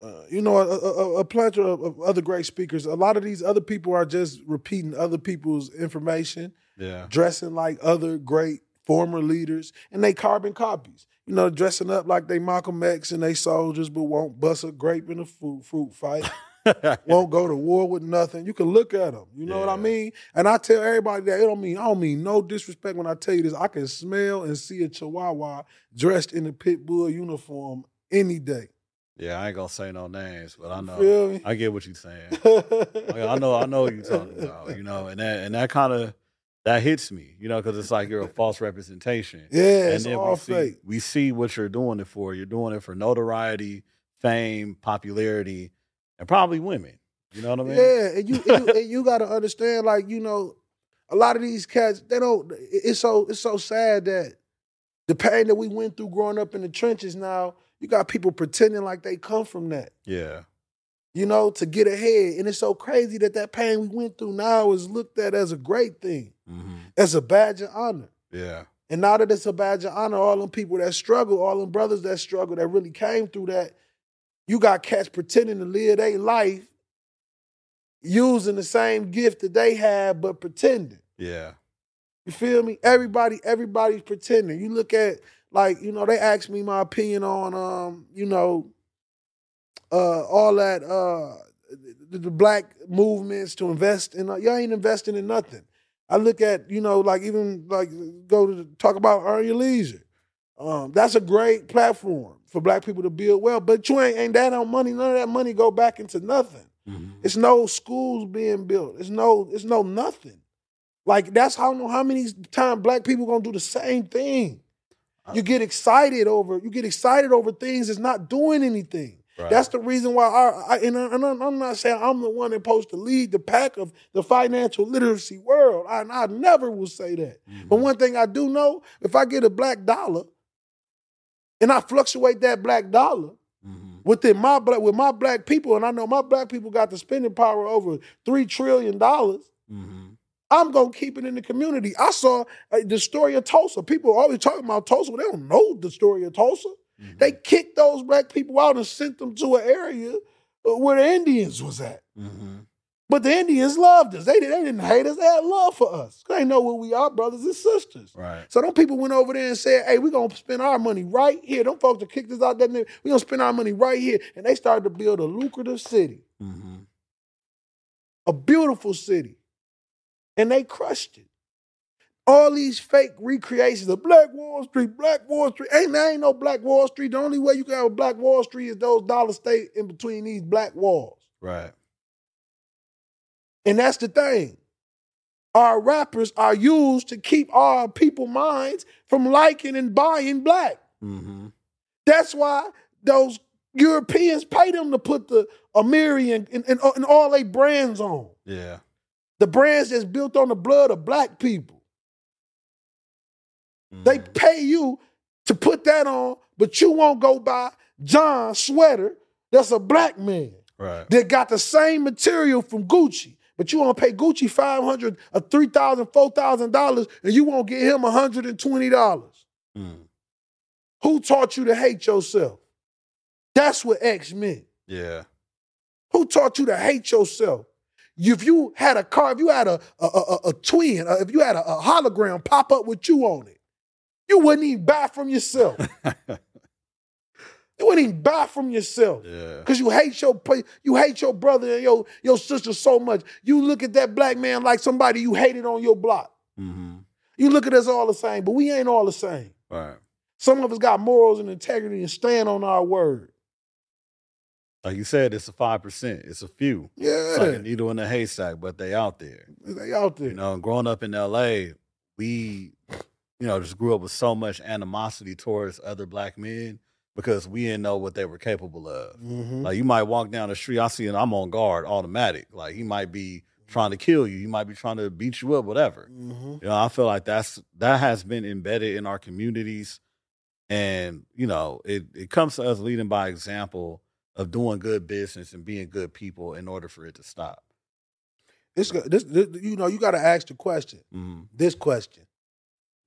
Speaker 2: uh, you know, a, a, a plethora of other great speakers. A lot of these other people are just repeating other people's information,
Speaker 1: yeah,
Speaker 2: dressing like other great former leaders, and they carbon copies. You know, dressing up like they Malcolm X and they soldiers, but won't bust a grape in a fruit, fruit fight. <laughs> won't go to war with nothing. You can look at them. You know yeah. what I mean? And I tell everybody that it don't mean I don't mean no disrespect when I tell you this. I can smell and see a Chihuahua dressed in a pit bull uniform any day.
Speaker 1: Yeah, I ain't gonna say no names, but I know I get what you're saying. <laughs> I know I know what you're talking about, you know, and that and that kind of that hits me, you know, because it's like you're a <laughs> false representation.
Speaker 2: Yeah,
Speaker 1: and
Speaker 2: then all
Speaker 1: we
Speaker 2: fake.
Speaker 1: See, we see what you're doing it for. You're doing it for notoriety, fame, popularity, and probably women. You know what I mean?
Speaker 2: Yeah, and you and you, you <laughs> got to understand, like you know, a lot of these cats they don't. It's so it's so sad that the pain that we went through growing up in the trenches now you got people pretending like they come from that.
Speaker 1: Yeah.
Speaker 2: You know, to get ahead. And it's so crazy that that pain we went through now is looked at as a great thing, mm-hmm. as a badge of honor.
Speaker 1: Yeah.
Speaker 2: And now that it's a badge of honor, all them people that struggle, all them brothers that struggle, that really came through that, you got cats pretending to live their life using the same gift that they had, but pretending.
Speaker 1: Yeah.
Speaker 2: You feel me? Everybody, everybody's pretending. You look at like you know they asked me my opinion on um you know uh all that uh the, the black movements to invest in uh, y'all ain't investing in nothing. I look at you know like even like go to talk about earn your leisure. Um that's a great platform for black people to build well but you ain't ain't that on money. None of that money go back into nothing. Mm-hmm. it's no schools being built. It's no it's no nothing. Like that's how know how many times black people gonna do the same thing. You get excited over you get excited over things that's not doing anything. Right. That's the reason why I, I and, I, am not saying I'm the one that's supposed to lead the pack of the financial literacy world. I, I never will say that. Mm-hmm. But one thing I do know, if I get a black dollar and I fluctuate that black dollar mm-hmm. within my black with my black people, and I know my black people got the spending power over three trillion dollars. Mm-hmm. I'm gonna keep it in the community. I saw uh, the story of Tulsa. People always talking about Tulsa, but they don't know the story of Tulsa. Mm-hmm. They kicked those black people out and sent them to an area uh, where the Indians was at. Mm-hmm. But the Indians loved us. They, they didn't hate us. They had love for us. They know who we are, brothers and sisters.
Speaker 1: Right.
Speaker 2: So them people went over there and said, hey, we're going to spend our money right here. Them folks that kicked us out there, we're going to spend our money right here. And they started to build a lucrative city.
Speaker 1: Mm-hmm.
Speaker 2: A beautiful city. And they crushed it. All these fake recreations of Black Wall Street, Black Wall Street. Ain't there ain't no Black Wall Street. The only way you can have a Black Wall Street is those dollars stay in between these black walls.
Speaker 1: Right.
Speaker 2: And that's the thing. Our rappers are used to keep our people minds from liking and buying black.
Speaker 1: Mm-hmm.
Speaker 2: That's why those Europeans pay them to put the Amiri and, and, and, and all their brands on.
Speaker 1: Yeah.
Speaker 2: The brands that's built on the blood of black people.
Speaker 1: Mm-hmm.
Speaker 2: They pay you to put that on, but you won't go buy John sweater that's a black man
Speaker 1: right.
Speaker 2: that got the same material from Gucci. But you won't pay Gucci five hundred or three thousand, four thousand dollars, and you won't get him hundred and twenty dollars.
Speaker 1: Mm.
Speaker 2: Who taught you to hate yourself? That's what X meant.
Speaker 1: Yeah.
Speaker 2: Who taught you to hate yourself? If you had a car, if you had a a, a, a twin, uh, if you had a, a hologram pop up with you on it, you wouldn't even buy from yourself. <laughs> You wouldn't even buy from yourself.
Speaker 1: Yeah.
Speaker 2: Cause you hate your you hate your brother and your your sister so much. You look at that black man like somebody you hated on your block.
Speaker 1: Mm-hmm.
Speaker 2: You look at us all the same, but we ain't all the same.
Speaker 1: Right.
Speaker 2: Some of us got morals and integrity and stand on our word.
Speaker 1: Like you said, it's a five percent. It's a few.
Speaker 2: Yeah,
Speaker 1: It's like a needle in a haystack, but they out there.
Speaker 2: they out there.
Speaker 1: You know, growing up in LA, we, you know, just grew up with so much animosity towards other black men because we didn't know what they were capable of.
Speaker 2: Mhm.
Speaker 1: Like you might walk down the street, I see and I'm on guard, automatic. Like he might be trying to kill you, he might be trying to beat you up, whatever.
Speaker 2: Mhm.
Speaker 1: You know, I feel like that's that has been embedded in our communities, and you know, it it comes to us leading by example of doing good business and being good people in order for it to stop.
Speaker 2: This, this, this, you know, you got to ask the question.
Speaker 1: Mhm.
Speaker 2: This question: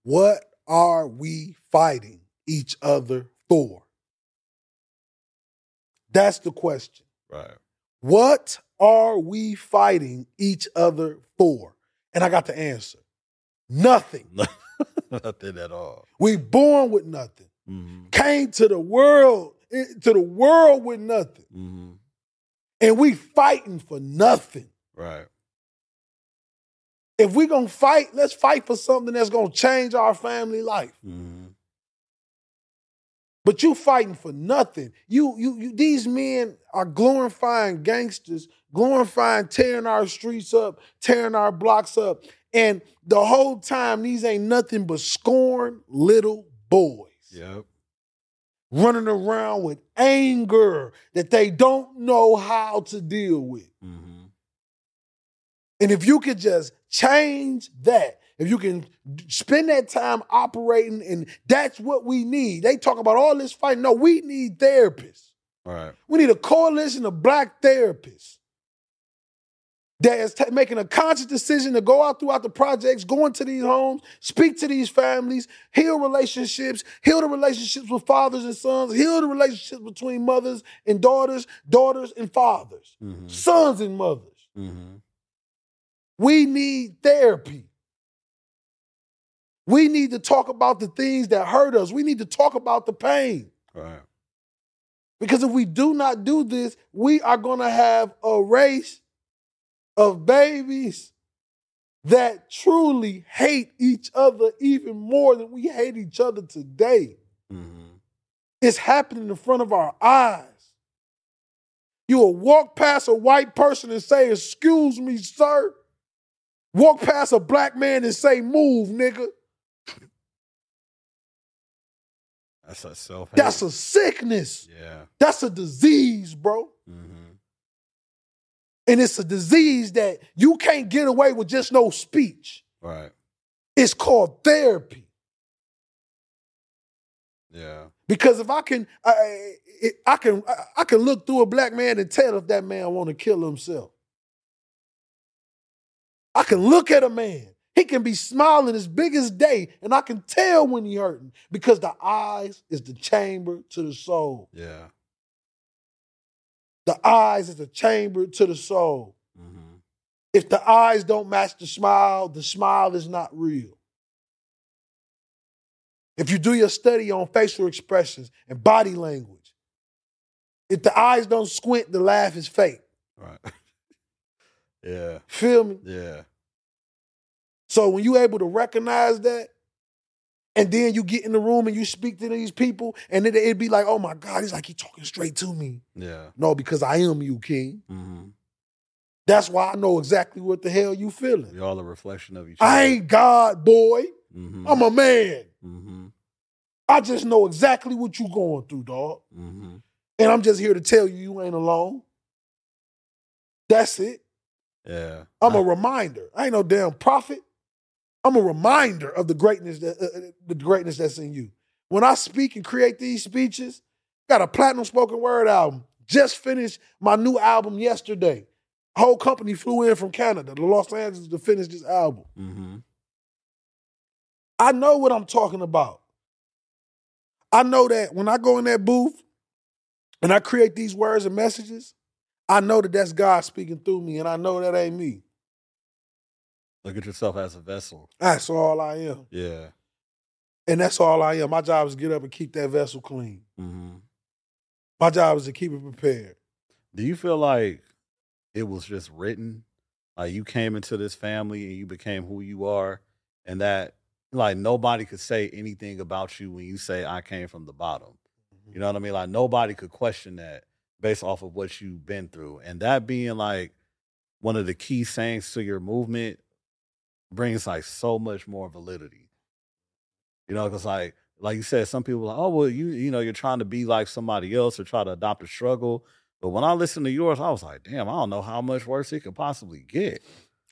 Speaker 2: What are we fighting each other for? That's the question.
Speaker 1: Right.
Speaker 2: What are we fighting each other for? And I got the answer. Nothing. <laughs>
Speaker 1: Nothing at all.
Speaker 2: We born with nothing.
Speaker 1: hmm
Speaker 2: Came to the world, eh, to the world with nothing.
Speaker 1: hmm
Speaker 2: And we fighting for nothing.
Speaker 1: Right.
Speaker 2: If we're gonna fight, let's fight for something that's gonna change our family life.
Speaker 1: hmm
Speaker 2: But you fighting for nothing. You, you, you, these men are glorifying gangsters, glorifying tearing our streets up, tearing our blocks up. And the whole time, these ain't nothing but scorn little boys
Speaker 1: Yep.
Speaker 2: running around with anger that they don't know how to deal with.
Speaker 1: hmm
Speaker 2: And if you could just change that, if you can spend that time operating, and that's what we need. They talk about all this fighting. No, we need therapists.
Speaker 1: Right.
Speaker 2: We need a coalition of black therapists that is ta- making a conscious decision to go out throughout the projects, go into these homes, speak to these families, heal relationships, heal the relationships with fathers and sons, heal the relationships between mothers and daughters, daughters and fathers,
Speaker 1: hmm
Speaker 2: sons and mothers.
Speaker 1: hmm
Speaker 2: We need therapy. We need to talk about the things that hurt us. We need to talk about the pain.
Speaker 1: Right.
Speaker 2: Because if we do not do this, we are going to have a race of babies that truly hate each other even more than we hate each other today.
Speaker 1: hmm
Speaker 2: It's happening in front of our eyes. You will walk past a white person and say, Excuse me, sir. Walk past a black man and say, Move, nigga.
Speaker 1: That's a self.
Speaker 2: That's a sickness.
Speaker 1: yeah.
Speaker 2: That's a disease, bro.
Speaker 1: hmm
Speaker 2: And it's a disease that you can't get away with just no speech.
Speaker 1: Right.
Speaker 2: It's called therapy.
Speaker 1: Yeah.
Speaker 2: Because if I can, I- I can, I can look through a black man and tell if that man want to kill himself. I can look at a man. He can be smiling as big as day, and I can tell when he hurting because the eyes is the chamber to the soul.
Speaker 1: Yeah.
Speaker 2: The eyes is the chamber to the soul.
Speaker 1: hmm
Speaker 2: If the eyes don't match the smile, the smile is not real. If you do your study on facial expressions and body language, if the eyes don't squint, the laugh is fake.
Speaker 1: Right. <laughs> yeah.
Speaker 2: Feel me?
Speaker 1: Yeah.
Speaker 2: So when you able to recognize that, and then you get in the room and you speak to these people, and then it'd be like, oh my God, he's like, he talking straight to me.
Speaker 1: Yeah.
Speaker 2: No, because I am you, King.
Speaker 1: Mm-hmm.
Speaker 2: That's why I know exactly what the hell you feeling.
Speaker 1: You're all a reflection of each other.
Speaker 2: I ain't God, boy.
Speaker 1: Mm-hmm.
Speaker 2: I'm a man.
Speaker 1: mm-hmm.
Speaker 2: I just know exactly what you going through, dog.
Speaker 1: Mm-hmm.
Speaker 2: And I'm just here to tell you you ain't alone. That's it.
Speaker 1: Yeah.
Speaker 2: I'm a reminder. I ain't no damn prophet. I'm a reminder of the greatness that uh, uh, the greatness that's in you. When I speak and create these speeches, got a platinum spoken word album. Just finished my new album yesterday. Whole company flew in from Canada to Los Angeles to finish this album.
Speaker 1: Mm-hmm.
Speaker 2: I know what I'm talking about. I know that when I go in that booth and I create these words and messages, I know that that's God speaking through me, and I know that ain't me.
Speaker 1: Look at yourself as a vessel.
Speaker 2: That's all I am.
Speaker 1: Yeah.
Speaker 2: And that's all I am. My job is to get up and keep that vessel clean.
Speaker 1: Mm-hmm.
Speaker 2: My job is to keep it prepared.
Speaker 1: Do you feel like it was just written? Like you came into this family and you became who you are, and that like nobody could say anything about you when you say I came from the bottom. You know what I mean? Like nobody could question that based off of what you've been through. And that being like one of the key sayings to your movement brings like so much more validity. You know, because like like you said, some people are like, oh well, you you know, you're trying to be like somebody else or try to adopt a struggle. But when I listened to yours, I was like, damn, I don't know how much worse it could possibly get.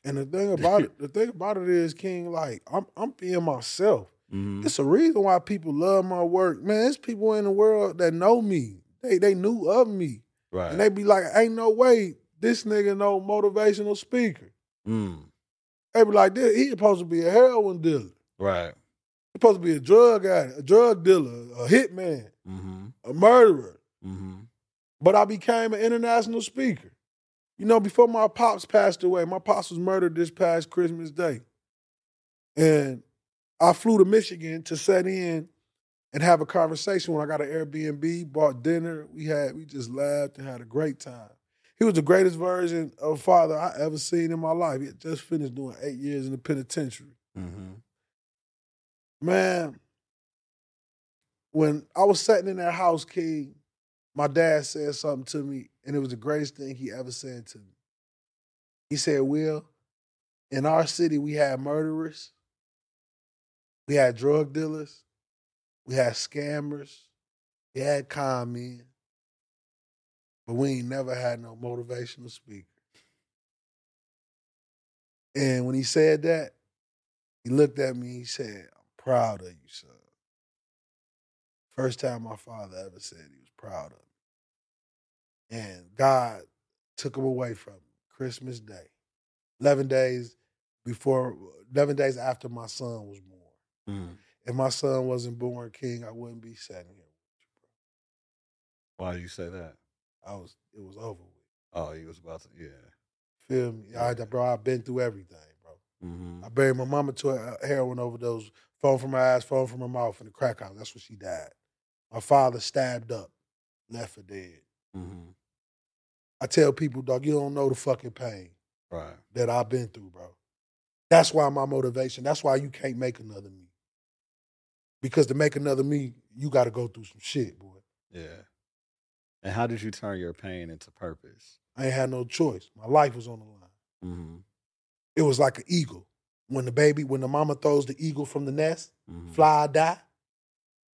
Speaker 2: And the thing about it, <laughs> the thing about it is, King, like I'm I'm being myself.
Speaker 1: Mhm.
Speaker 2: It's a reason why people love my work. Man, there's people in the world that know me. They they knew of me.
Speaker 1: Right.
Speaker 2: And they be like, ain't no way this nigga no motivational speaker.
Speaker 1: mm.
Speaker 2: They be like, this, he supposed to be a heroin dealer.
Speaker 1: Right.
Speaker 2: He supposed to be a drug addict, a drug dealer, a hitman,
Speaker 1: Mm-hmm.
Speaker 2: a murderer.
Speaker 1: Mm-hmm.
Speaker 2: But I became an international speaker. You know, before my pops passed away, my pops was murdered this past Christmas Day. And I flew to Michigan to set in and have a conversation when I got an Airbnb, bought dinner. We had we just laughed and had a great time. He was the greatest version of father I ever seen in my life. He had just finished doing eight years in the penitentiary.
Speaker 1: Mm-hmm.
Speaker 2: Man, when I was sitting in that house, King, my dad said something to me, and it was the greatest thing he ever said to me. He said, Will, in our city, we had murderers, we had drug dealers, we had scammers, we had con men, but we ain't never had no motivational speaker. And when he said that, he looked at me, he said, I'm proud of you, son. First time my father ever said he was proud of me. And God took him away from me Christmas Day. 11 days before, 11 days after my son was born.
Speaker 1: Mm.
Speaker 2: If my son wasn't born king, I wouldn't be sitting here. with you, bro.
Speaker 1: Why do you say that?
Speaker 2: I was, it was over with.
Speaker 1: Oh, he was about to, yeah.
Speaker 2: Feel me? I, bro, I've been through everything, bro.
Speaker 1: Mm-hmm.
Speaker 2: I buried my mama to a heroin overdose, phone from her ass, phone from her mouth in the crack house. That's when she died. My father stabbed up, left for dead.
Speaker 1: Mm-hmm.
Speaker 2: I tell people, dog, you don't know the fucking pain
Speaker 1: Right.
Speaker 2: that I've been through, bro. That's why my motivation. That's why you can't make another me. Because to make another me, you got to go through some shit, boy.
Speaker 1: Yeah. And how did you turn your pain into purpose?
Speaker 2: I ain't had no choice. My life was on the line.
Speaker 1: Mm-hmm.
Speaker 2: It was like an eagle. When the baby, when the mama throws the eagle from the nest,
Speaker 1: Mm-hmm.
Speaker 2: fly or die.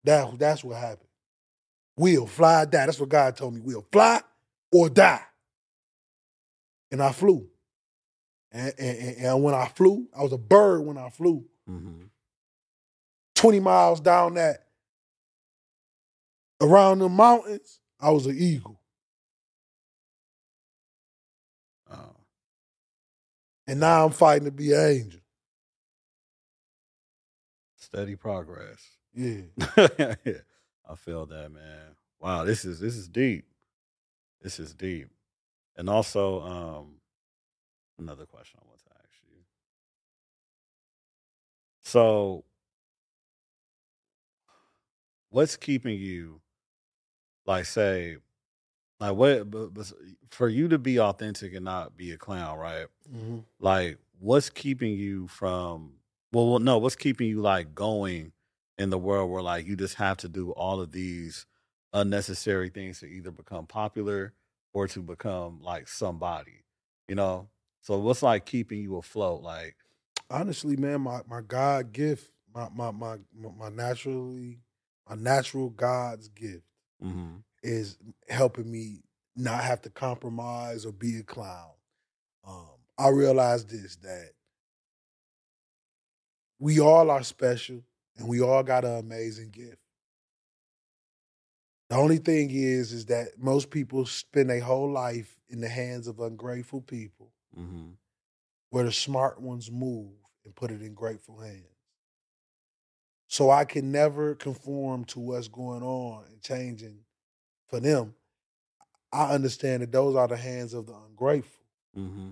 Speaker 2: That, that's what happened. Will, fly or die. That's what God told me. Will, fly or die. And I flew. And, and, and- and when I flew, I was a bird when I flew.
Speaker 1: Mm-hmm.
Speaker 2: 20 miles down that, around the mountains, I was an eagle.
Speaker 1: Oh.
Speaker 2: And now I'm fighting to be an angel.
Speaker 1: Steady progress. <laughs>
Speaker 2: Yeah.
Speaker 1: I feel that, man. Wow, this is this is deep. This is deep. And also, um, another question I want to ask you. So, what's keeping you, like, say, like what but, but for you to be authentic and not be a clown, right?
Speaker 2: Mm-hmm.
Speaker 1: Like, what's keeping you from? Well, well, no, what's keeping you like going in the world where like you just have to do all of these unnecessary things to either become popular or to become like somebody, you know? So what's like keeping you afloat? Like,
Speaker 2: honestly, man, my my God gift, my my my my naturally my natural God's gift
Speaker 1: mm-hmm.
Speaker 2: is helping me not have to compromise or be a clown. Um, I realize this that we all are special and we all got an amazing gift. The only thing is, is that most people spend their whole life in the hands of ungrateful people,
Speaker 1: mm-hmm.
Speaker 2: where the smart ones move and put it in grateful hands. So I can never conform to what's going on and changing for them. I understand that those are the hands of the ungrateful.
Speaker 1: Mm-hmm.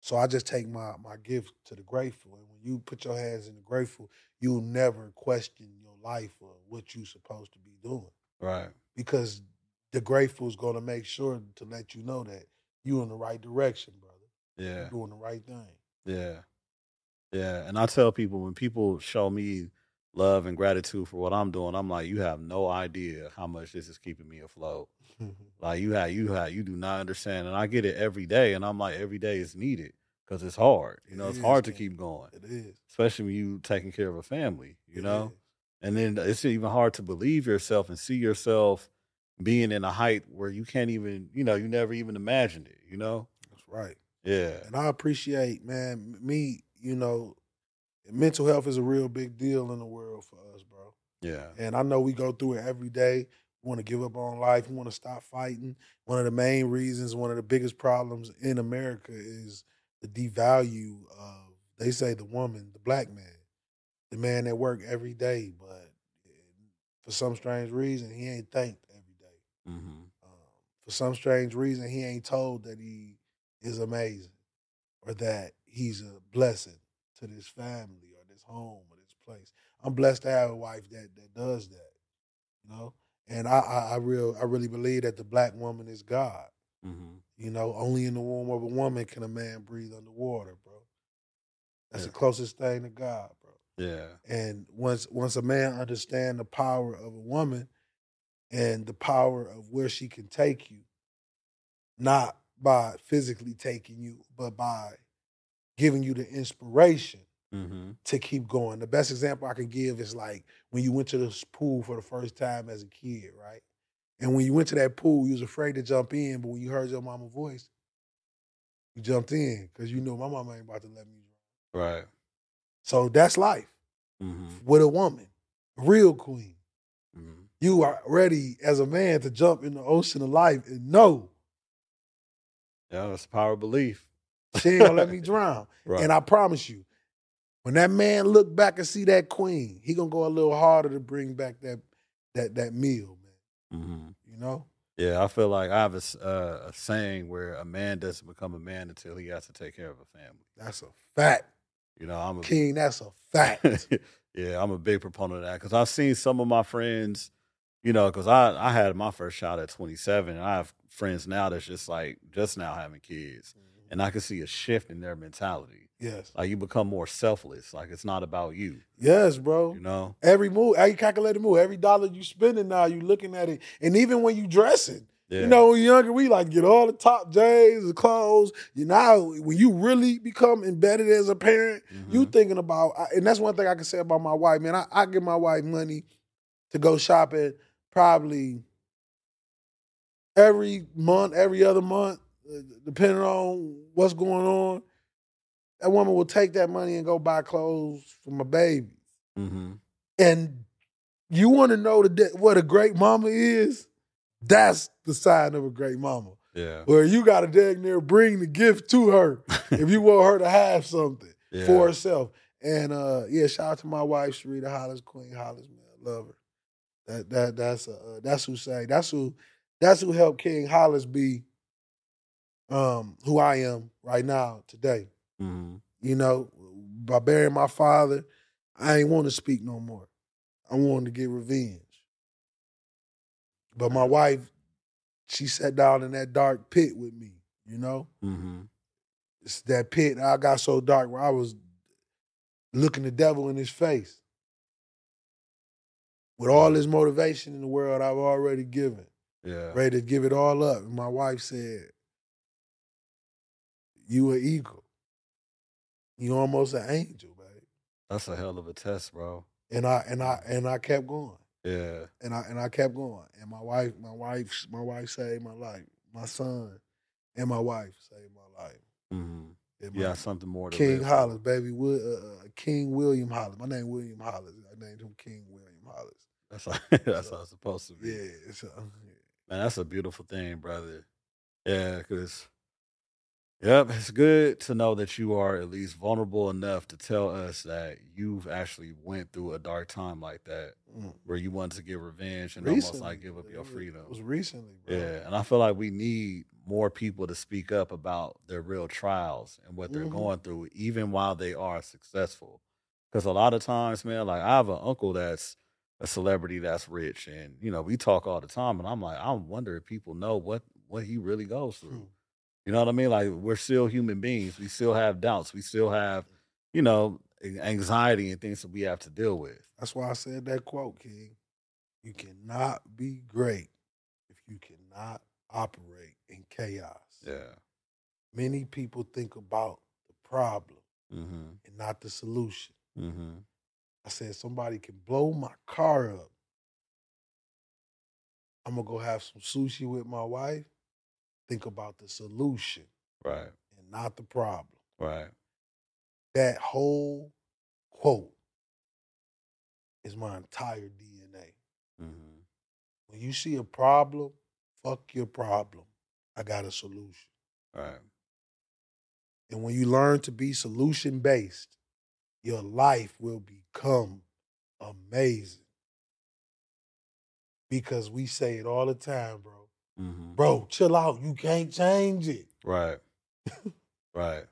Speaker 2: So I just take my my gift to the grateful, and when you put your hands in the grateful, you'll never question your life or what you're supposed to be doing.
Speaker 1: Right.
Speaker 2: Because the grateful is going to make sure to let you know that you're in the right direction, brother.
Speaker 1: Yeah.
Speaker 2: You're doing the right thing.
Speaker 1: Yeah. Yeah. And I tell people when people show me love and gratitude for what I'm doing, I'm like, you have no idea how much this is keeping me afloat. <laughs> like you have, you have, you do not understand. And I get it every day. And I'm like, every day is needed because it's hard. You know,
Speaker 2: It
Speaker 1: it's
Speaker 2: is,
Speaker 1: hard to keep going,
Speaker 2: It is.
Speaker 1: especially when you taking care of a family, you
Speaker 2: It
Speaker 1: know?
Speaker 2: is.
Speaker 1: And then it's even hard to believe yourself and see yourself being in a height where you can't even, you know, you never even imagined it, you know?
Speaker 2: That's right.
Speaker 1: Yeah.
Speaker 2: And I appreciate, man, me, you know, mental health is a real big deal in the world for us, bro.
Speaker 1: Yeah.
Speaker 2: And I know we go through it every day. We want to give up on life. We want to stop fighting. One of the main reasons, one of the biggest problems in America is the devalue of, they say, the woman, the black man, the man that work every day, but for some strange reason, he ain't thanked every day.
Speaker 1: Mm-hmm.
Speaker 2: Um, for some strange reason, he ain't told that he is amazing or that he's a blessing to this family or this home or this place. I'm blessed to have a wife that that does that, you know. And I I, I real I really believe that the black woman is God.
Speaker 1: Mm-hmm.
Speaker 2: You know, only in the womb of a woman can a man breathe underwater, bro. That's
Speaker 1: Yeah.
Speaker 2: the closest thing to God, bro.
Speaker 1: Yeah.
Speaker 2: And once once a man understand the power of a woman and the power of where she can take you, not by physically taking you, but by giving you the inspiration
Speaker 1: Mm-hmm.
Speaker 2: to keep going. The best example I can give is like when you went to this pool for the first time as a kid, right? And when you went to that pool, you was afraid to jump in, but when you heard your mama voice, you jumped in because you know my mama ain't about to let me drown.
Speaker 1: Right.
Speaker 2: So that's life
Speaker 1: Mm-hmm.
Speaker 2: with a woman, real queen.
Speaker 1: Mm-hmm.
Speaker 2: You are ready as a man to jump in the ocean of life and know
Speaker 1: Yeah, that's the power of belief.
Speaker 2: She ain't gonna let me drown. <laughs>
Speaker 1: Right.
Speaker 2: And I promise you, when that man look back and see that queen, he gonna go a little harder to bring back that that that meal, man.
Speaker 1: mm-hmm.
Speaker 2: You know?
Speaker 1: Yeah, I feel like I have a, uh, a saying where a man doesn't become a man until he has to take care of a family.
Speaker 2: That's a fact.
Speaker 1: You know, I'm a
Speaker 2: King, that's a fact. <laughs>
Speaker 1: yeah, I'm a big proponent of that because I've seen some of my friends, you know, because I I had my first child at 27, and I have friends now that's just like just now having kids, and I can see a shift in their mentality.
Speaker 2: yes.
Speaker 1: Like you become more selfless. Like it's not about you.
Speaker 2: Yes, bro.
Speaker 1: You know.
Speaker 2: Every move, every calculated move, every dollar you spending now, you looking at it. And even when you dressing,
Speaker 1: Yeah.
Speaker 2: You know, when you're younger, we like get all the top J's, the clothes. You know, when you really become embedded as a parent, you
Speaker 1: Mhm.
Speaker 2: thinking about, and that's one thing I can say about my wife, man. I, I give my wife money to go shopping probably every month, every other month, depending on what's going on. That woman will take that money and go buy clothes for my baby.
Speaker 1: Mhm.
Speaker 2: And you want to know the, what a great mama is? That's the sign of a great mama.
Speaker 1: Yeah.
Speaker 2: Where you got to dang near bring the gift to her <laughs> if you want her to have something
Speaker 1: Yeah.
Speaker 2: for herself. And uh, yeah, shout out to my wife, Sharita Hollis, Queen Hollis, man, love her. That that that's uh, that's who sang. That's who that's who helped King Hollis be um, who I am right now today.
Speaker 1: Mm-hmm.
Speaker 2: You know, by burying my father, I ain't want to speak no more. I wanted to get revenge. But my wife, she sat down in that dark pit with me, you know?
Speaker 1: Mm-hmm.
Speaker 2: It's that pit I got so dark where I was looking the devil in his face. With all this motivation in the world I've already given,
Speaker 1: Yeah.
Speaker 2: ready to give it all up. And my wife said, You an eagle. You almost an angel, babe.
Speaker 1: That's a hell of a test, bro.
Speaker 2: And I and I and I kept going.
Speaker 1: Yeah.
Speaker 2: And I and I kept going. And my wife, my wife, my wife saved my life. My son and my wife saved my life.
Speaker 1: Mm-hmm.
Speaker 2: And my
Speaker 1: Yeah, something more to
Speaker 2: King
Speaker 1: live
Speaker 2: Hollis, baby. Uh, uh, King William Hollis. My name William Hollis. I named him King William Hollis.
Speaker 1: That's how, <laughs> that's how it's supposed to be.
Speaker 2: Yeah. So,
Speaker 1: Man, that's a beautiful thing, brother. Yeah, because, yep, it's good to know that you are at least vulnerable enough to tell us that you've actually went through a dark time like that,
Speaker 2: mm.
Speaker 1: where you wanted to get revenge and almost
Speaker 2: Recently,
Speaker 1: like give up your freedom.
Speaker 2: It was recently, bro.
Speaker 1: Yeah, and I feel like we need more people to speak up about their real trials and what they're
Speaker 2: Mhm.
Speaker 1: going through, even while they are successful. Because a lot of times, man, like I have an uncle that's a celebrity that's rich, and you know we talk all the time, and I'm like, I wonder if people know what what he really goes through.
Speaker 2: Hmm.
Speaker 1: You know what I mean? Like we're still human beings. We still have doubts. We still have, you know, anxiety and things that we have to deal with.
Speaker 2: That's why I said that quote, King. You cannot be great if you cannot operate in chaos.
Speaker 1: Yeah.
Speaker 2: Many people think about the problem
Speaker 1: Mm-hmm.
Speaker 2: and not the solution.
Speaker 1: Mm-hmm.
Speaker 2: I said somebody can blow my car up. I'm gonna go have some sushi with my wife. Think about the solution
Speaker 1: Right.
Speaker 2: and not the problem.
Speaker 1: Right.
Speaker 2: That whole quote is my entire DNA.
Speaker 1: Mm-hmm.
Speaker 2: When you see a problem, fuck your problem. I got a solution.
Speaker 1: Right.
Speaker 2: And when you learn to be solution based, your life will become amazing. Because we say it all the time, bro.
Speaker 1: Mm-hmm.
Speaker 2: Bro, chill out. You can't change it.
Speaker 1: Right. <laughs> right.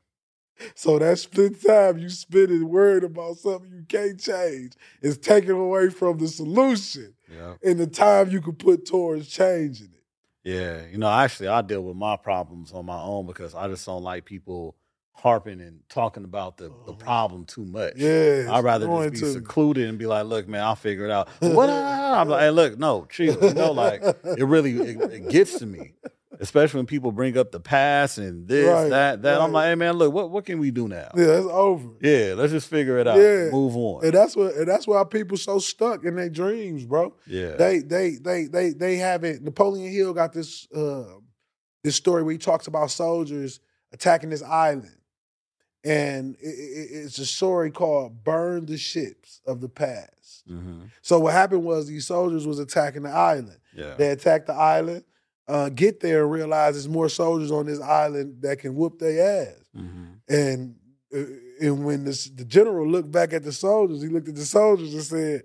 Speaker 2: So that split time you spend it worried about something you can't change is taken away from the solution
Speaker 1: Yeah.
Speaker 2: and the time you could put towards changing it.
Speaker 1: Yeah. You know, actually, I deal with my problems on my own because I just don't like people harping and talking about the, the
Speaker 2: Uh-huh.
Speaker 1: problem too much.
Speaker 2: Yeah.
Speaker 1: I'd rather just be
Speaker 2: to-
Speaker 1: secluded and be like, look, man, I'll figure it out. <laughs> What? I'm like, hey, look, no, chill. You know, like, it really it, it gets to me. Especially when people bring up the past and this,
Speaker 2: Right,
Speaker 1: that, that. I'm like, hey man, look, what what can we do now?
Speaker 2: Yeah, it's over.
Speaker 1: Yeah, let's just figure it out.
Speaker 2: Yeah.
Speaker 1: Move on.
Speaker 2: And that's what and that's why people so stuck in their dreams, bro.
Speaker 1: yeah.
Speaker 2: They they they they they haven't Napoleon Hill got this uh this story where he talks about soldiers attacking this island. And it, it, it's a story called Burn the Ships of the Past.
Speaker 1: hmm
Speaker 2: So what happened was these soldiers was attacking the island.
Speaker 1: Yeah.
Speaker 2: They attacked the island, uh, get there and realize there's more soldiers on this island that can whoop their ass.
Speaker 1: hmm
Speaker 2: And uh, and when this, the general looked back at the soldiers, he looked at the soldiers and said,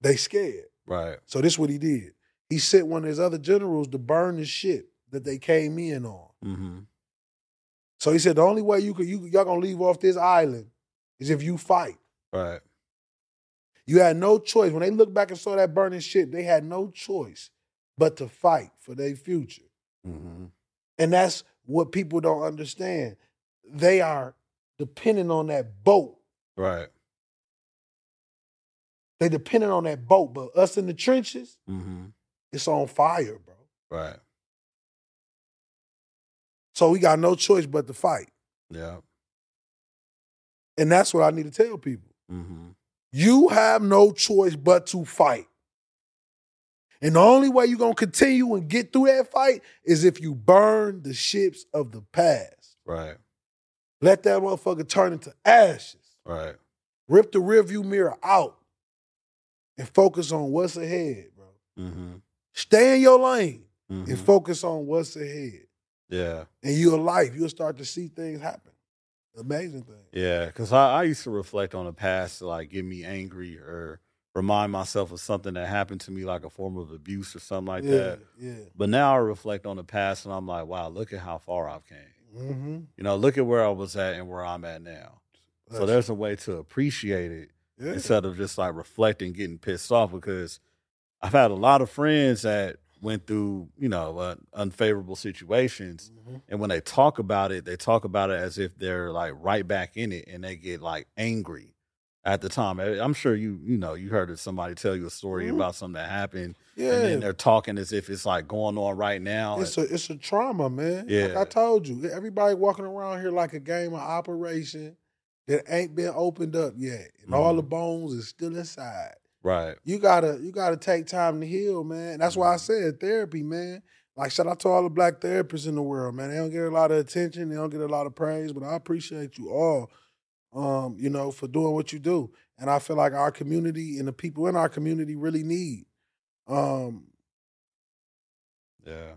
Speaker 2: "They scared."
Speaker 1: Right.
Speaker 2: So this is what he did. He sent one of his other generals to burn the ship that they came in on.
Speaker 1: hmm
Speaker 2: So he said the only way you could you y'all gonna leave off this island is if you fight.
Speaker 1: Right.
Speaker 2: You had no choice. When they looked back and saw that burning ship, they had no choice but to fight for their future.
Speaker 1: hmm
Speaker 2: And that's what people don't understand. They are dependent on that boat
Speaker 1: Right.
Speaker 2: They dependent on that boat, but us in the trenches,
Speaker 1: hmm
Speaker 2: it's on fire, bro.
Speaker 1: Right.
Speaker 2: So we got no choice but to fight.
Speaker 1: Yeah.
Speaker 2: And that's what I need to tell people.
Speaker 1: hmm
Speaker 2: You have no choice but to fight. And the only way you're going to continue and get through that fight is if you burn the ships of the past.
Speaker 1: Right.
Speaker 2: Let that motherfucker turn into ashes.
Speaker 1: Right.
Speaker 2: Rip the rearview mirror out and focus on what's ahead, bro.
Speaker 1: hmm
Speaker 2: Stay in your lane
Speaker 1: hmm
Speaker 2: and focus on what's ahead.
Speaker 1: Yeah.
Speaker 2: In your life, you'll start to see things happen. Amazing thing.
Speaker 1: Yeah. Because I, I used to reflect on the past to like get me angry or remind myself of something that happened to me, like a form of abuse or something like
Speaker 2: yeah,
Speaker 1: that.
Speaker 2: yeah.
Speaker 1: But now I reflect on the past and I'm like, wow, look at how far I've came.
Speaker 2: Mm-hmm.
Speaker 1: You know, look at where I was at and where I'm at now. so there's a way to appreciate it
Speaker 2: yeah.
Speaker 1: instead of just like reflecting, getting pissed off. Because I've had a lot of friends that went through, you know, uh, unfavorable situations,
Speaker 2: Mm-hmm.
Speaker 1: and when they talk about it, they talk about it as if they're like right back in it, and they get like angry at the time. I'm sure you, you know, you heard somebody tell you a story
Speaker 2: Mhm.
Speaker 1: about something that happened,
Speaker 2: yeah.
Speaker 1: and then they're talking as if it's like going on right now.
Speaker 2: It's a it's a trauma, man. Like
Speaker 1: Yeah.
Speaker 2: I told you, everybody walking around here like a game of operation that ain't been opened up yet, and all
Speaker 1: Mhm.
Speaker 2: the bones is still inside.
Speaker 1: Right.
Speaker 2: You gotta you gotta take time to heal, man. That's why I
Speaker 1: Mm-hmm.
Speaker 2: said therapy, man. Like shout out to all the black therapists in the world, man. They don't get a lot of attention, they don't get a lot of praise, but I appreciate you all, um, you know, for doing what you do. And I feel like our community and the people in our community really need, um,
Speaker 1: Yeah.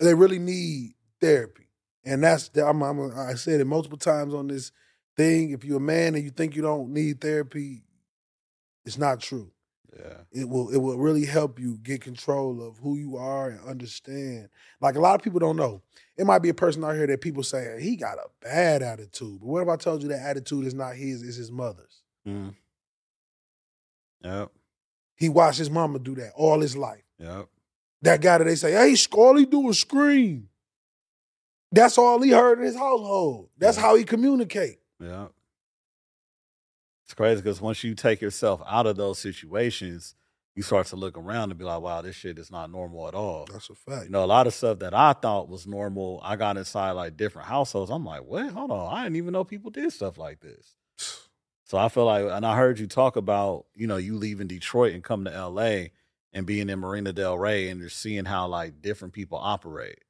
Speaker 2: they really need therapy. And that's I'm, I'm, I said it multiple times on this thing. If you're a man and you think you don't need therapy, it's not true.
Speaker 1: Yeah.
Speaker 2: It will it will really help you get control of who you are and understand. Like a lot of people don't know. It might be a person out here that people say he got a bad attitude. But what if I told you that attitude is not his, it's his mother's?
Speaker 1: Mm. Yep.
Speaker 2: He watched his mama do that all his life.
Speaker 1: Yep.
Speaker 2: That guy that they say, hey, all he do is scream. That's all he heard in his household. That's
Speaker 1: Yeah.
Speaker 2: how he communicate.
Speaker 1: Yeah. It's crazy because once you take yourself out of those situations, you start to look around and be like, wow, this shit is not normal at all.
Speaker 2: That's a fact.
Speaker 1: You know, a lot of stuff that I thought was normal, I got inside like different households. I'm like, what? Hold on. I didn't even know people did stuff like this. <sighs> So I feel like, and I heard you talk about, you know, you leaving Detroit and coming to LA and being in Marina Del Rey and you're seeing how like different people operate.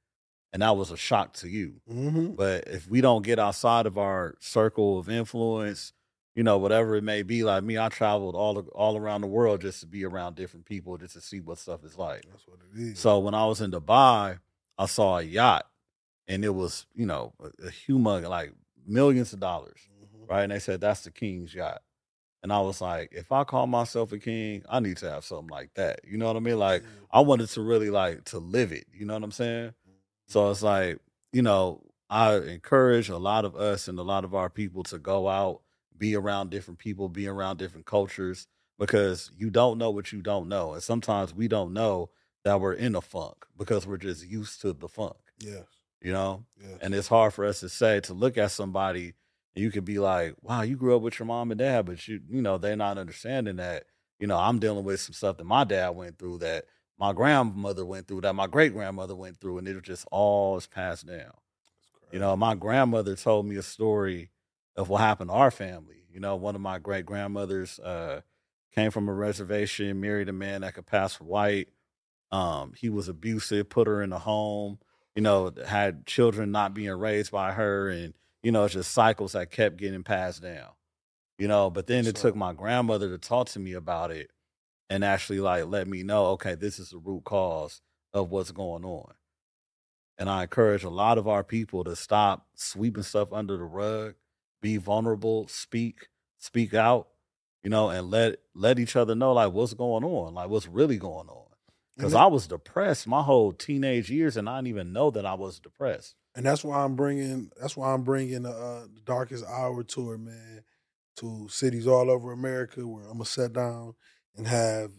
Speaker 1: And that was a shock to you.
Speaker 2: Mm-hmm.
Speaker 1: But if we don't get outside of our circle of influence, you know, whatever it may be, like me, I traveled all all around the world just to be around different people, just to see what stuff is like.
Speaker 2: That's what it is.
Speaker 1: So when I was in Dubai, I saw a yacht, and it was, you know, a, a humongous, like millions of dollars,
Speaker 2: Mhm.
Speaker 1: right? And they said that's the king's yacht, and I was like, if I call myself a king, I need to have something like that. You know what I mean? Like
Speaker 2: Yeah.
Speaker 1: I wanted to really like to live it. You know what I'm saying? So it's like, you know, I encourage a lot of us and a lot of our people to go out, be around different people, be around different cultures, because you don't know what you don't know. And sometimes we don't know that we're in a funk because we're just used to the funk,
Speaker 2: Yes.
Speaker 1: you know?
Speaker 2: Yes.
Speaker 1: And it's hard for us to say, to look at somebody and you could be like, wow, you grew up with your mom and dad, but you, you know, they're not understanding that, you know, I'm dealing with some stuff that my dad went through that my grandmother went through, that my great grandmother went through, and it was just all is passed down. You know, my grandmother told me a story of what happened to our family. You know, one of my great grandmothers uh, came from a reservation, married a man that could pass for white. Um, he was abusive, put her in a home, you know, had children not being raised by her, and, you know, it's just cycles that kept getting passed down. You know, but then it took my grandmother to talk to me about it and actually like let me know, okay, this is the root cause of what's going on. And I encourage a lot of our people to stop sweeping stuff under the rug, be vulnerable, speak, speak out, you know, and let let each other know like what's going on, like what's really going on. Because I was depressed my whole teenage years, and I didn't even know that I was depressed.
Speaker 2: And that's why I'm bringing. That's why I'm bringing the, uh, the Darkest Hour tour, man, to cities all over America where I'm gonna sit down and have,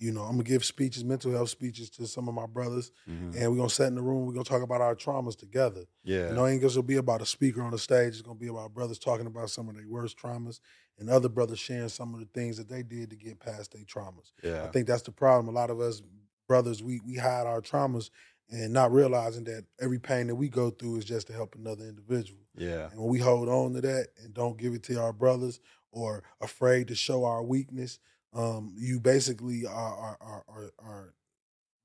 Speaker 2: you know, I'm gonna give speeches, mental health speeches to some of my brothers, mm-hmm. and we're gonna sit in the room. We're gonna talk about our traumas together.
Speaker 1: Yeah,
Speaker 2: You know, ain't gonna be about a speaker on the stage. It's gonna be about brothers talking about some of their worst traumas, and other brothers sharing some of the things that they did to get past their traumas.
Speaker 1: yeah,
Speaker 2: I think that's the problem. A lot of us brothers, we we hide our traumas and not realizing that every pain that we go through is just to help another individual.
Speaker 1: yeah,
Speaker 2: And when we hold on to that and don't give it to our brothers or afraid to show our weakness, um, you basically are are, are are are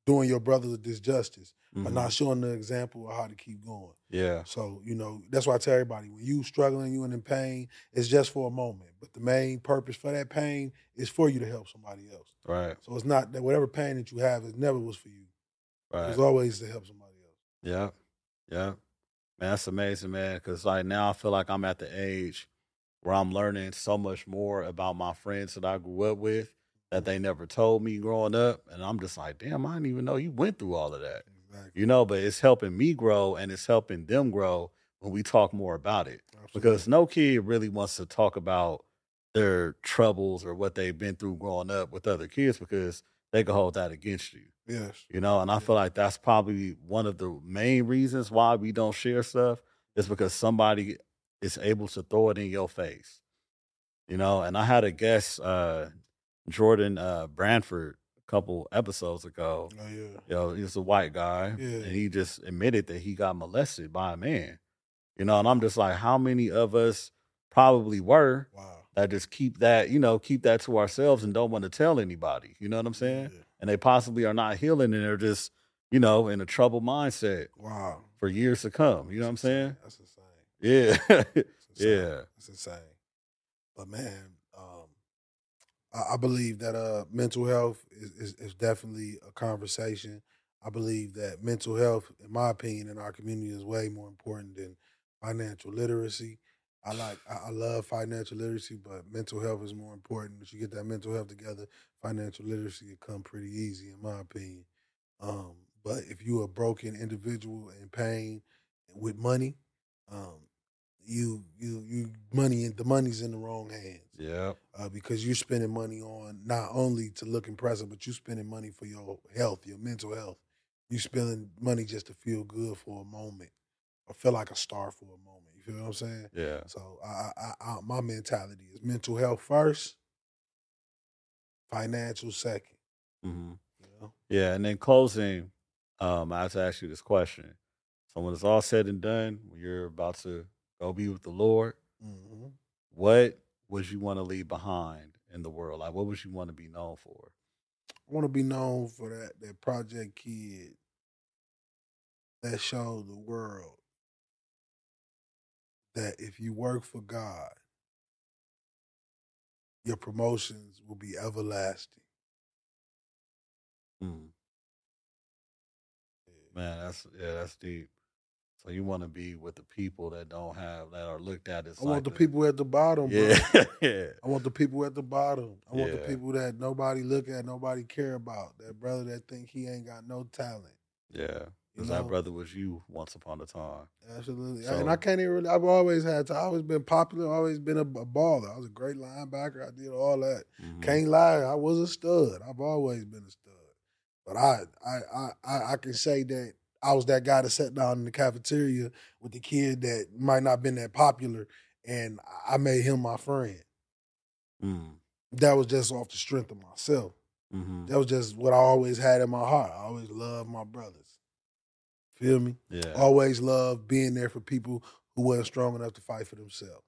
Speaker 2: doing your brothers a disjustice by
Speaker 1: mhm,
Speaker 2: not showing the example of how to keep going.
Speaker 1: yeah,
Speaker 2: So, you know, that's why I tell everybody when you struggling, you and in pain, it's just for a moment. But the main purpose for that pain is for you to help somebody else.
Speaker 1: right,
Speaker 2: So it's not that whatever pain that you have, it never was for you.
Speaker 1: right.
Speaker 2: It's always to help somebody else.
Speaker 1: Yeah, yeah, man, that's amazing, man. Because like now, I feel like I'm at the age where I'm learning so much more about my friends that I grew up with, that they never told me growing up, and I'm just like, damn, I didn't even know you went through all of that.
Speaker 2: Exactly.
Speaker 1: You know, but it's helping me grow and it's helping them grow when we talk more about it.
Speaker 2: Absolutely.
Speaker 1: Because no kid really wants to talk about their troubles or what they've been through growing up with other kids because they can hold that against you.
Speaker 2: yes,
Speaker 1: You know, and I feel like that's probably one of the main reasons why we don't share stuff is because somebody is able to throw it in your face. You know, and I had a guest, uh, Jordan uh, Branford, a couple episodes ago.
Speaker 2: oh yeah,
Speaker 1: You know, he's a white guy,
Speaker 2: Yeah.
Speaker 1: and he just admitted that he got molested by a man. You know, and I'm just like, how many of us probably were
Speaker 2: wow,
Speaker 1: that just keep that, you know, keep that to ourselves and don't want to tell anybody. You know what I'm saying?
Speaker 2: Yeah.
Speaker 1: And they possibly are not healing and they're just, you know, in a troubled mindset
Speaker 2: wow,
Speaker 1: for years to come. You know what I'm saying?
Speaker 2: That's.
Speaker 1: Yeah. <laughs> Yeah.
Speaker 2: It's insane. But man, um, I, I believe that uh, mental health is, is, is definitely a conversation. I believe that mental health, in my opinion, in our community is way more important than financial literacy. I like, I, I love financial literacy, but mental health is more important. Once you get that mental health together, financial literacy will come pretty easy, in my opinion. Um, but if you're a broken individual in pain with money, um, you you you money and the money's in the wrong hands
Speaker 1: Yeah.
Speaker 2: uh, because you're spending money on not only to look impressive, but you're spending money for your health, your mental health. You're spending money just to feel good for a moment or feel like a star for a moment. You feel what I'm saying?
Speaker 1: Yeah.
Speaker 2: So I, I, I my mentality is mental health first, financial second.
Speaker 1: hmm
Speaker 2: You know?
Speaker 1: Yeah. And then closing, um, I have to ask you this question. So when it's all said and done, when you're about to go be with the Lord,
Speaker 2: hmm
Speaker 1: what would you want to leave behind in the world? Like, what would you want to be known for?
Speaker 2: I want to be known for that that project kid that showed the world that if you work for God, your promotions will be everlasting.
Speaker 1: Mm. Man, that's yeah, that's deep. So you want to be with the people that don't have that are looked at as
Speaker 2: I want the
Speaker 1: the-
Speaker 2: people at the bottom, bro.
Speaker 1: Yeah, <laughs> yeah,
Speaker 2: I want the people at the bottom. I want the people that nobody look at, nobody care about. That brother that think he ain't got no talent.
Speaker 1: yeah. Because that brother was you once upon a time.
Speaker 2: Absolutely.
Speaker 1: So-
Speaker 2: and I can't even really, I've always had to, I've always been popular, always been a, a baller. I was a great linebacker. I did all that.
Speaker 1: Mhm.
Speaker 2: Can't lie, I was a stud. I've always been a stud. But I I I I, I can say that I was that guy that sat down in the cafeteria with the kid that might not been that popular and I made him my friend.
Speaker 1: Mm.
Speaker 2: That was just off the strength of myself.
Speaker 1: hmm
Speaker 2: That was just what I always had in my heart. I always loved my brothers. Feel me?
Speaker 1: Yeah,
Speaker 2: Always loved being there for people who wasn't strong enough to fight for themselves.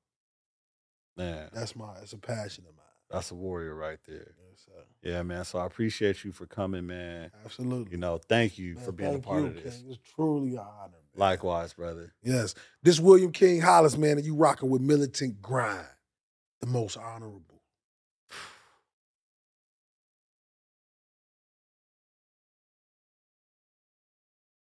Speaker 1: man,
Speaker 2: That's my it's a passion of mine.
Speaker 1: That's a warrior right there.
Speaker 2: Yes, sir.
Speaker 1: Yeah, man. So I appreciate you for coming, man.
Speaker 2: Absolutely.
Speaker 1: You know, thank you
Speaker 2: Man,
Speaker 1: for being a part
Speaker 2: you,
Speaker 1: of this.
Speaker 2: King. It's truly an honor. Man.
Speaker 1: Likewise, brother.
Speaker 2: Yes. This William King Hollis, man, and you rocking with Militant Grind, the most honorable.